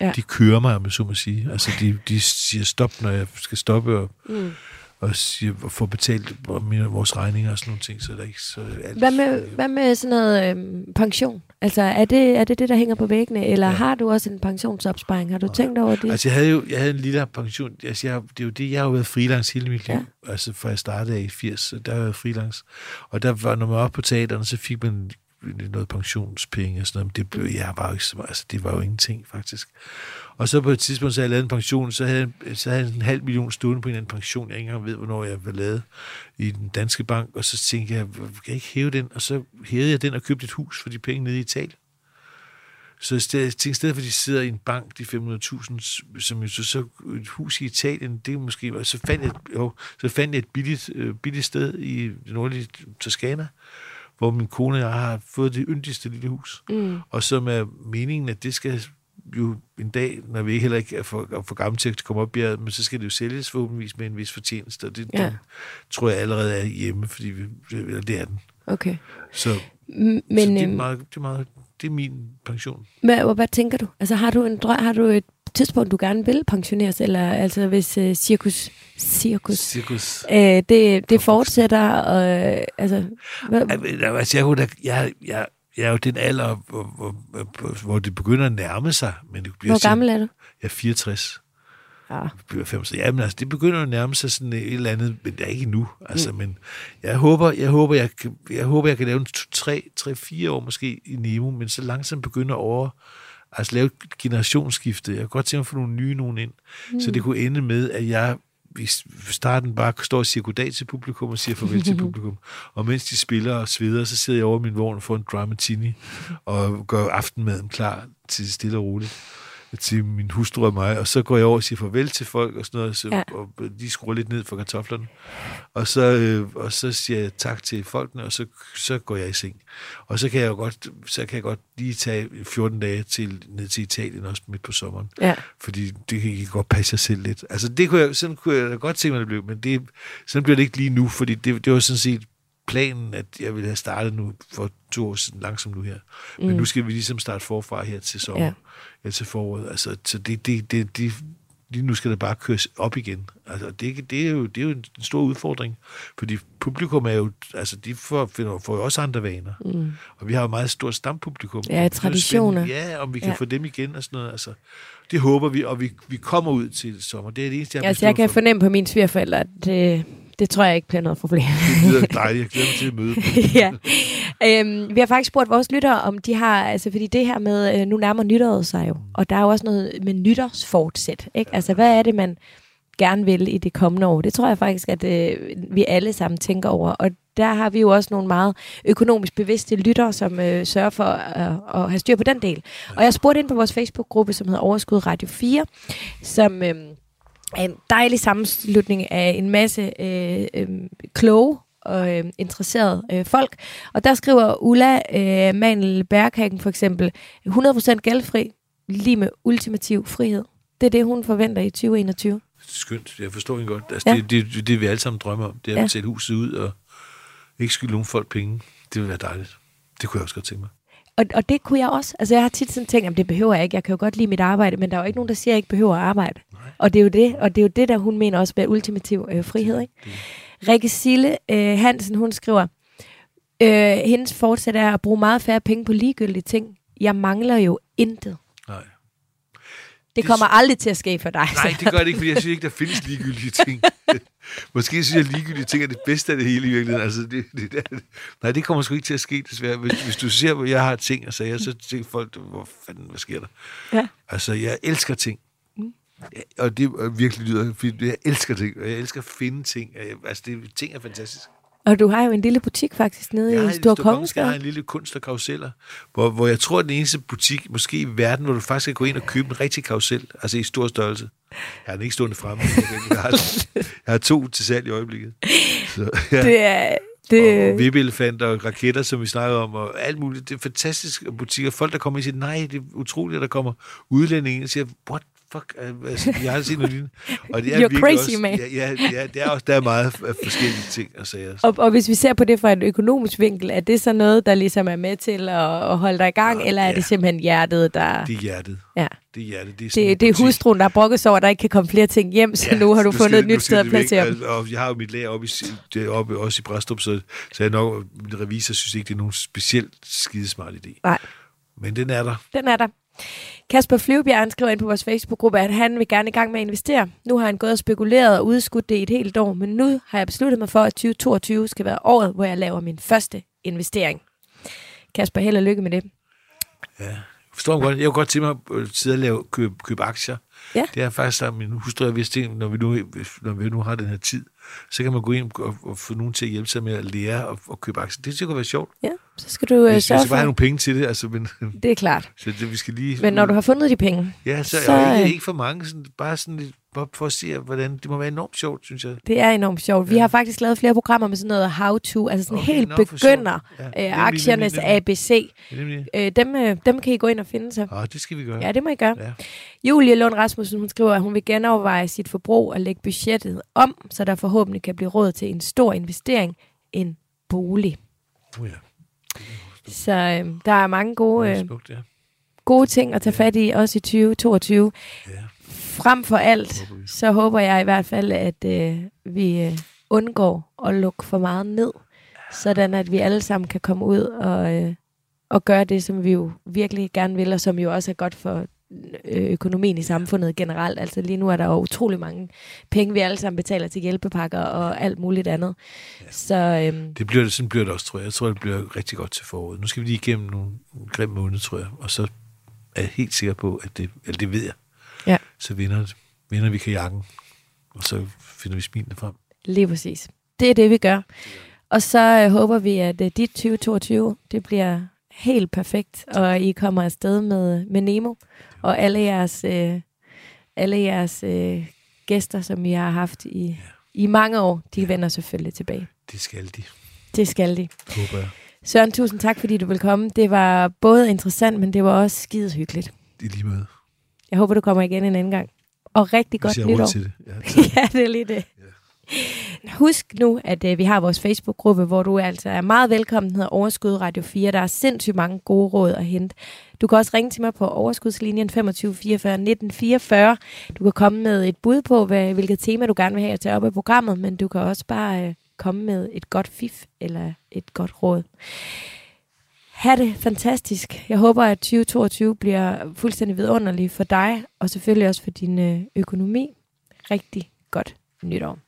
B: Ja.
C: Ja. De kører mig, om jeg så må sige. Altså, de, de siger stop, når jeg skal stoppe, og,
B: Mm.
C: Og siger, få betalt vores regninger og sådan nogle ting, så er der ikke så alt.
B: Hvad med, hvad med sådan noget øhm, pension? Altså, er det, er det det, der hænger på væggene, eller ja.
C: Ja.
B: har du også en pensionsopsparing? Har du tænkt over det?
C: Altså, jeg havde jo jeg havde en lille pension. Altså, jeg, det er jo det, jeg har jo været freelance hele mit liv.
B: Ja.
C: Ja. Altså, fra jeg startede i 80, så der har jeg været freelance. Og der var, når man var oppe på teaterne, så fik man noget pensionspenge og sådan noget. Men det, blev, jeg var jo ikke så meget, altså, det var jo ingenting, faktisk. Og så på et tidspunkt, så havde jeg lavet en pension, så havde, så havde jeg en halv million stående på en eller anden pension. Jeg ikke engang ved, hvornår jeg var lavet i den danske bank. Og så tænkte jeg, kan jeg ikke hæve den? Og så hævede jeg den og købte et hus for de penge nede i Italien. Så i stedet, i stedet for, at de sidder i en bank, de 500.000, som jo så, så et hus i Italien, det måske, og så fandt jeg, jo, så fandt jeg et billigt, øh, billigt sted i det nordlige Toskana, hvor min kone og jeg har fået det yndigste lille hus.
B: Mm.
C: Og som er meningen, at det skal jo en dag, når vi heller ikke er for, er for gamle til at komme op i bjerget, men så skal det jo sælges forhåbentligvis med en vis fortjeneste, og det,
B: Ja.
C: den, tror jeg allerede er hjemme, fordi vi, eller det er den.
B: Okay.
C: Så, men, så det, er
B: øhm,
C: meget, det, er meget, det er min pension.
B: hvad, hvad tænker du? Altså, har du en drøm, har du et tidspunkt, du gerne vil pensioneres, eller altså hvis uh, cirkus, cirkus,
C: Cirkus.
B: øh, det, det fortsætter, og øh, altså, hvad,
C: Altså, jeg, kunne da- jeg, jeg, jeg er jo den alder, hvor, hvor, hvor det begynder at nærme sig. Men det bliver
B: hvor gammel er du?
C: Jeg er 64.
B: Ja.
C: Jeg bliver 65. Ja, men altså, det begynder at nærme sig sådan et eller andet, men det er ikke nu. Altså, mm. men jeg håber, jeg håber, jeg kan, jeg håber, jeg kan lave en 3, 3, 4 år måske i Nemo, men så langsomt begynder over, altså lave et generationsskifte. Jeg kan godt tænke mig at få nogle nye nogen ind, mm. så det kunne ende med, at jeg i starten bare står og siger goddag til publikum og siger farvel til publikum. Og mens de spiller og sveder, så sidder jeg over min vogn og får en dry martini og gør aftenmaden klar til stille og roligt til min hustru og mig, og så går jeg over og siger farvel til folk og sådan noget, så,
B: Ja.
C: og de skruer lidt ned for kartoflerne. Og så, øh, og så siger jeg tak til folkene, og så, så går jeg i seng. Og så kan jeg jo godt, så kan jeg godt lige tage 14 dage til, ned til Italien også midt på sommeren.
B: Ja.
C: Fordi det kan I godt passe jer selv lidt. Altså det kunne jeg, sådan kunne jeg godt tænke mig, det blev, men det, sådan bliver det ikke lige nu, fordi det, det var sådan set planen, at jeg ville have startet nu for to år siden, langsomt nu her. Men
B: Mm.
C: nu skal vi ligesom starte forfra her til sommer.
B: Ja.
C: Ja. til foråret. Altså, så det, det, det, det, lige nu skal det bare køres op igen. Altså, det, det, er jo, det er jo en stor udfordring, fordi publikum er jo, altså, de får, finder, får jo også andre vaner.
B: Mm.
C: Og vi har jo meget stort stampublikum.
B: Ja,
C: er
B: traditioner.
C: Ja, om vi kan
B: Ja.
C: få dem igen og sådan noget. Altså, det håber vi, og vi, vi kommer ud til sommer. Det er det eneste, jeg har
B: Altså, jeg kan
C: for.
B: fornemme på mine svigerforældre, at det, det tror jeg ikke bliver noget problem.
C: Det lyder dejligt. Jeg glæder mig til at møde
B: ja. Øhm, vi har faktisk spurgt vores lyttere, om de har, altså fordi det her med, øh, nu nærmer nytåret sig jo, og der er jo også noget med nytårsfortsæt, ikke? Altså, hvad er det, man gerne vil i det kommende år? Det tror jeg faktisk, at øh, vi alle sammen tænker over, og der har vi jo også nogle meget økonomisk bevidste lyttere, som øh, sørger for øh, at have styr på den del. Og jeg spurgte ind på vores Facebook-gruppe, som hedder Overskud Radio 4, som... Øh, er en dejlig sammenslutning af en masse øh, øh, kloge og øh, interesserede øh, folk. Og der skriver Ulla øh, Manel Berghagen for eksempel, 100% gældfri, lige med ultimativ frihed. Det er det, hun forventer i 2021.
C: Skønt. Jeg forstår ikke godt. Altså,
B: Ja.
C: ja. det, det, det, vi alle sammen drømmer om. Det er
B: Ja.
C: at sætte huset ud og ikke skylde nogen folk penge. Det vil være dejligt. Det kunne jeg også godt tænke mig.
B: Og, og det kunne jeg også. Altså jeg har tit sådan tænkt, at det behøver jeg ikke. Jeg kan jo godt lide mit arbejde, men der er jo ikke nogen, der siger, at jeg ikke behøver at arbejde. Og det er jo det, og det er jo det, der hun mener også med ultimativ øh, frihed. Ikke? Rikke Sille øh, Hansen, hun skriver, øh, hendes fortsæt er at bruge meget færre penge på ligegyldige ting. Jeg mangler jo intet. Det kommer aldrig til at ske for dig.
C: Nej, det gør det ikke, fordi jeg synes ikke, der findes ligegyldige ting. Måske synes jeg, at ligegyldige ting er det bedste af det hele i virkeligheden. Altså, det, det, det, nej, det kommer sgu ikke til at ske, desværre. Hvis, hvis du ser, hvor jeg har ting og sager, så tænker folk, hvor fanden, hvad sker der?
B: Ja.
C: Altså, jeg elsker ting. Ja, og det virkelig lyder, fordi jeg elsker ting, og jeg elsker at finde ting. Altså, det, ting er fantastisk.
B: Og du har jo en lille butik faktisk nede
C: Jeg har
B: i Stor
C: Kongensgade har
B: Kongensgade.
C: en lille kunst- og karuseller, hvor, hvor jeg tror, at den eneste butik, måske i verden, hvor du faktisk kan gå ind og købe en rigtig karusel, altså i stor størrelse. Jeg har den ikke stående fremme. Jeg har, jeg har to til salg i øjeblikket. Så, ja.
B: Det er...
C: Og
B: Det,
C: vipelefanter og raketter, som vi snakkede om, og alt muligt. Det er fantastiske butikker. Folk, der kommer ind og siger, nej, det er utroligt, at der kommer udlændinge og siger, what fuck, altså, jeg har set noget lignende. Og det er
B: You're crazy,
C: også,
B: man.
C: Ja, ja, ja, det er også, der er meget af forskellige ting at sige.
B: og, og hvis vi ser på det fra en økonomisk vinkel, er det så noget, der ligesom er med til at, at holde dig i gang,
C: Ja,
B: eller er
C: ja.
B: det simpelthen hjertet, der...
C: Det er hjertet.
B: Ja.
C: Det er hjertet. Det er,
B: Det, det er hustruen, der brokker sig over, at der ikke kan komme flere ting hjem, så ja, nu har du
C: nu
B: fundet
C: skal-
B: et nyt sted at placere dem.
C: Og, jeg har jo mit lager oppe i, det oppe, også i Bræstrup, så, så jeg nok, min revisor synes ikke, det er nogen specielt skidesmart idé.
B: Nej.
C: Men den er der.
B: Den er der. Kasper Flyvebjerg skriver ind på vores Facebook-gruppe, at han vil gerne i gang med at investere. Nu har han gået og spekuleret og udskudt det i et helt år, men nu har jeg besluttet mig for, at 2022 skal være året, hvor jeg laver min første investering. Kasper, held og lykke med det.
C: Ja. Jeg forstår godt. Jeg kunne godt tænke mig at sidde og lave, købe, købe aktier.
B: Ja.
C: Det er faktisk sammen min hustru, jeg vidste, når vi, nu, når vi nu har den her tid. Så kan man gå ind og, og få nogen til at hjælpe sig med at lære og, og købe aktier. Det synes jeg kunne være sjovt.
B: Ja, så skal du øh, sørge
C: skal bare have
B: for...
C: nogle penge til det, altså, men,
B: Det er klart.
C: så det, vi skal lige...
B: Men når du har fundet de penge,
C: Ja, så,
B: så, øh,
C: ikke, ikke for mange, sådan, bare sådan lidt, bare for at se, hvordan det må være enormt sjovt, synes jeg.
B: det er enormt sjovt. Vi
C: Ja.
B: har faktisk lavet flere programmer med sådan noget how-to, altså sådan
C: Okay,
B: helt
C: sjovt.
B: begynder
C: Ja,
B: øh, aktiernes
C: nemlig, nemlig.
B: ABC. Øh, dem, øh, dem kan I gå ind og finde sig.
C: Ah, det skal vi gøre.
B: Ja, det må I gøre.
C: Ja.
B: Julie Lund Rasmussen, hun skriver, at hun vil genoverveje sit forbrug og lægge budgettet om, så der forhåbentlig kan blive råd til en stor investering, en bolig.
C: Oh, ja.
B: Så øh, der er mange gode, øh,
C: smukt, ja.
B: gode ting at tage fat i, også i 2022.
C: Ja.
B: Frem for alt, så håber jeg i hvert fald, at øh, vi øh, undgår at lukke for meget ned, sådan at vi alle sammen kan komme ud og, øh, og gøre det, som vi jo virkelig gerne vil, og som jo også er godt for øh, økonomien i samfundet generelt. Altså lige nu er der jo utrolig mange penge, vi alle sammen betaler til hjælpepakker og alt muligt andet. Så øhm,
C: Det bliver, sådan bliver det også, tror jeg. Jeg tror, det bliver rigtig godt til foråret. Nu skal vi lige igennem nogle grimme måneder, tror jeg. Og så er jeg helt sikker på, at det, eller det ved jeg.
B: Ja.
C: Så vinder, vinder vi kajakken. Og så finder vi smilene frem.
B: lige præcis. Det er det, vi gør. Og så øh, håber vi, at øh, dit 2022, det bliver helt perfekt, og I kommer afsted med, med Nemo, og alle jeres, øh, alle jeres øh, gæster, som I har haft i, i mange år, de vender selvfølgelig tilbage.
C: Det skal de,
B: Det skal de.
C: håber jeg.
B: Søren, tusind tak, fordi du vil komme. Det var både interessant, men det var også skide hyggeligt.
C: I lige måde.
B: Jeg håber, du kommer igen en anden gang. Og rigtig godt nytår.
C: til det. Ja,
B: ja, det er lige det. Husk nu, at øh, vi har vores Facebook-gruppe, hvor du altså er meget velkommen. Den hedder Overskud Radio 4. Der er sindssygt mange gode råd at hente. Du kan også ringe til mig på overskudslinjen 25 44 19 44. Du kan komme med et bud på, hvad, hvilket tema du gerne vil have at tage op i programmet, men du kan også bare øh, komme med et godt fif eller et godt råd. Ha' det fantastisk. Jeg håber, at 2022 bliver fuldstændig vidunderlig for dig, og selvfølgelig også for din øh, økonomi. Rigtig godt nytår.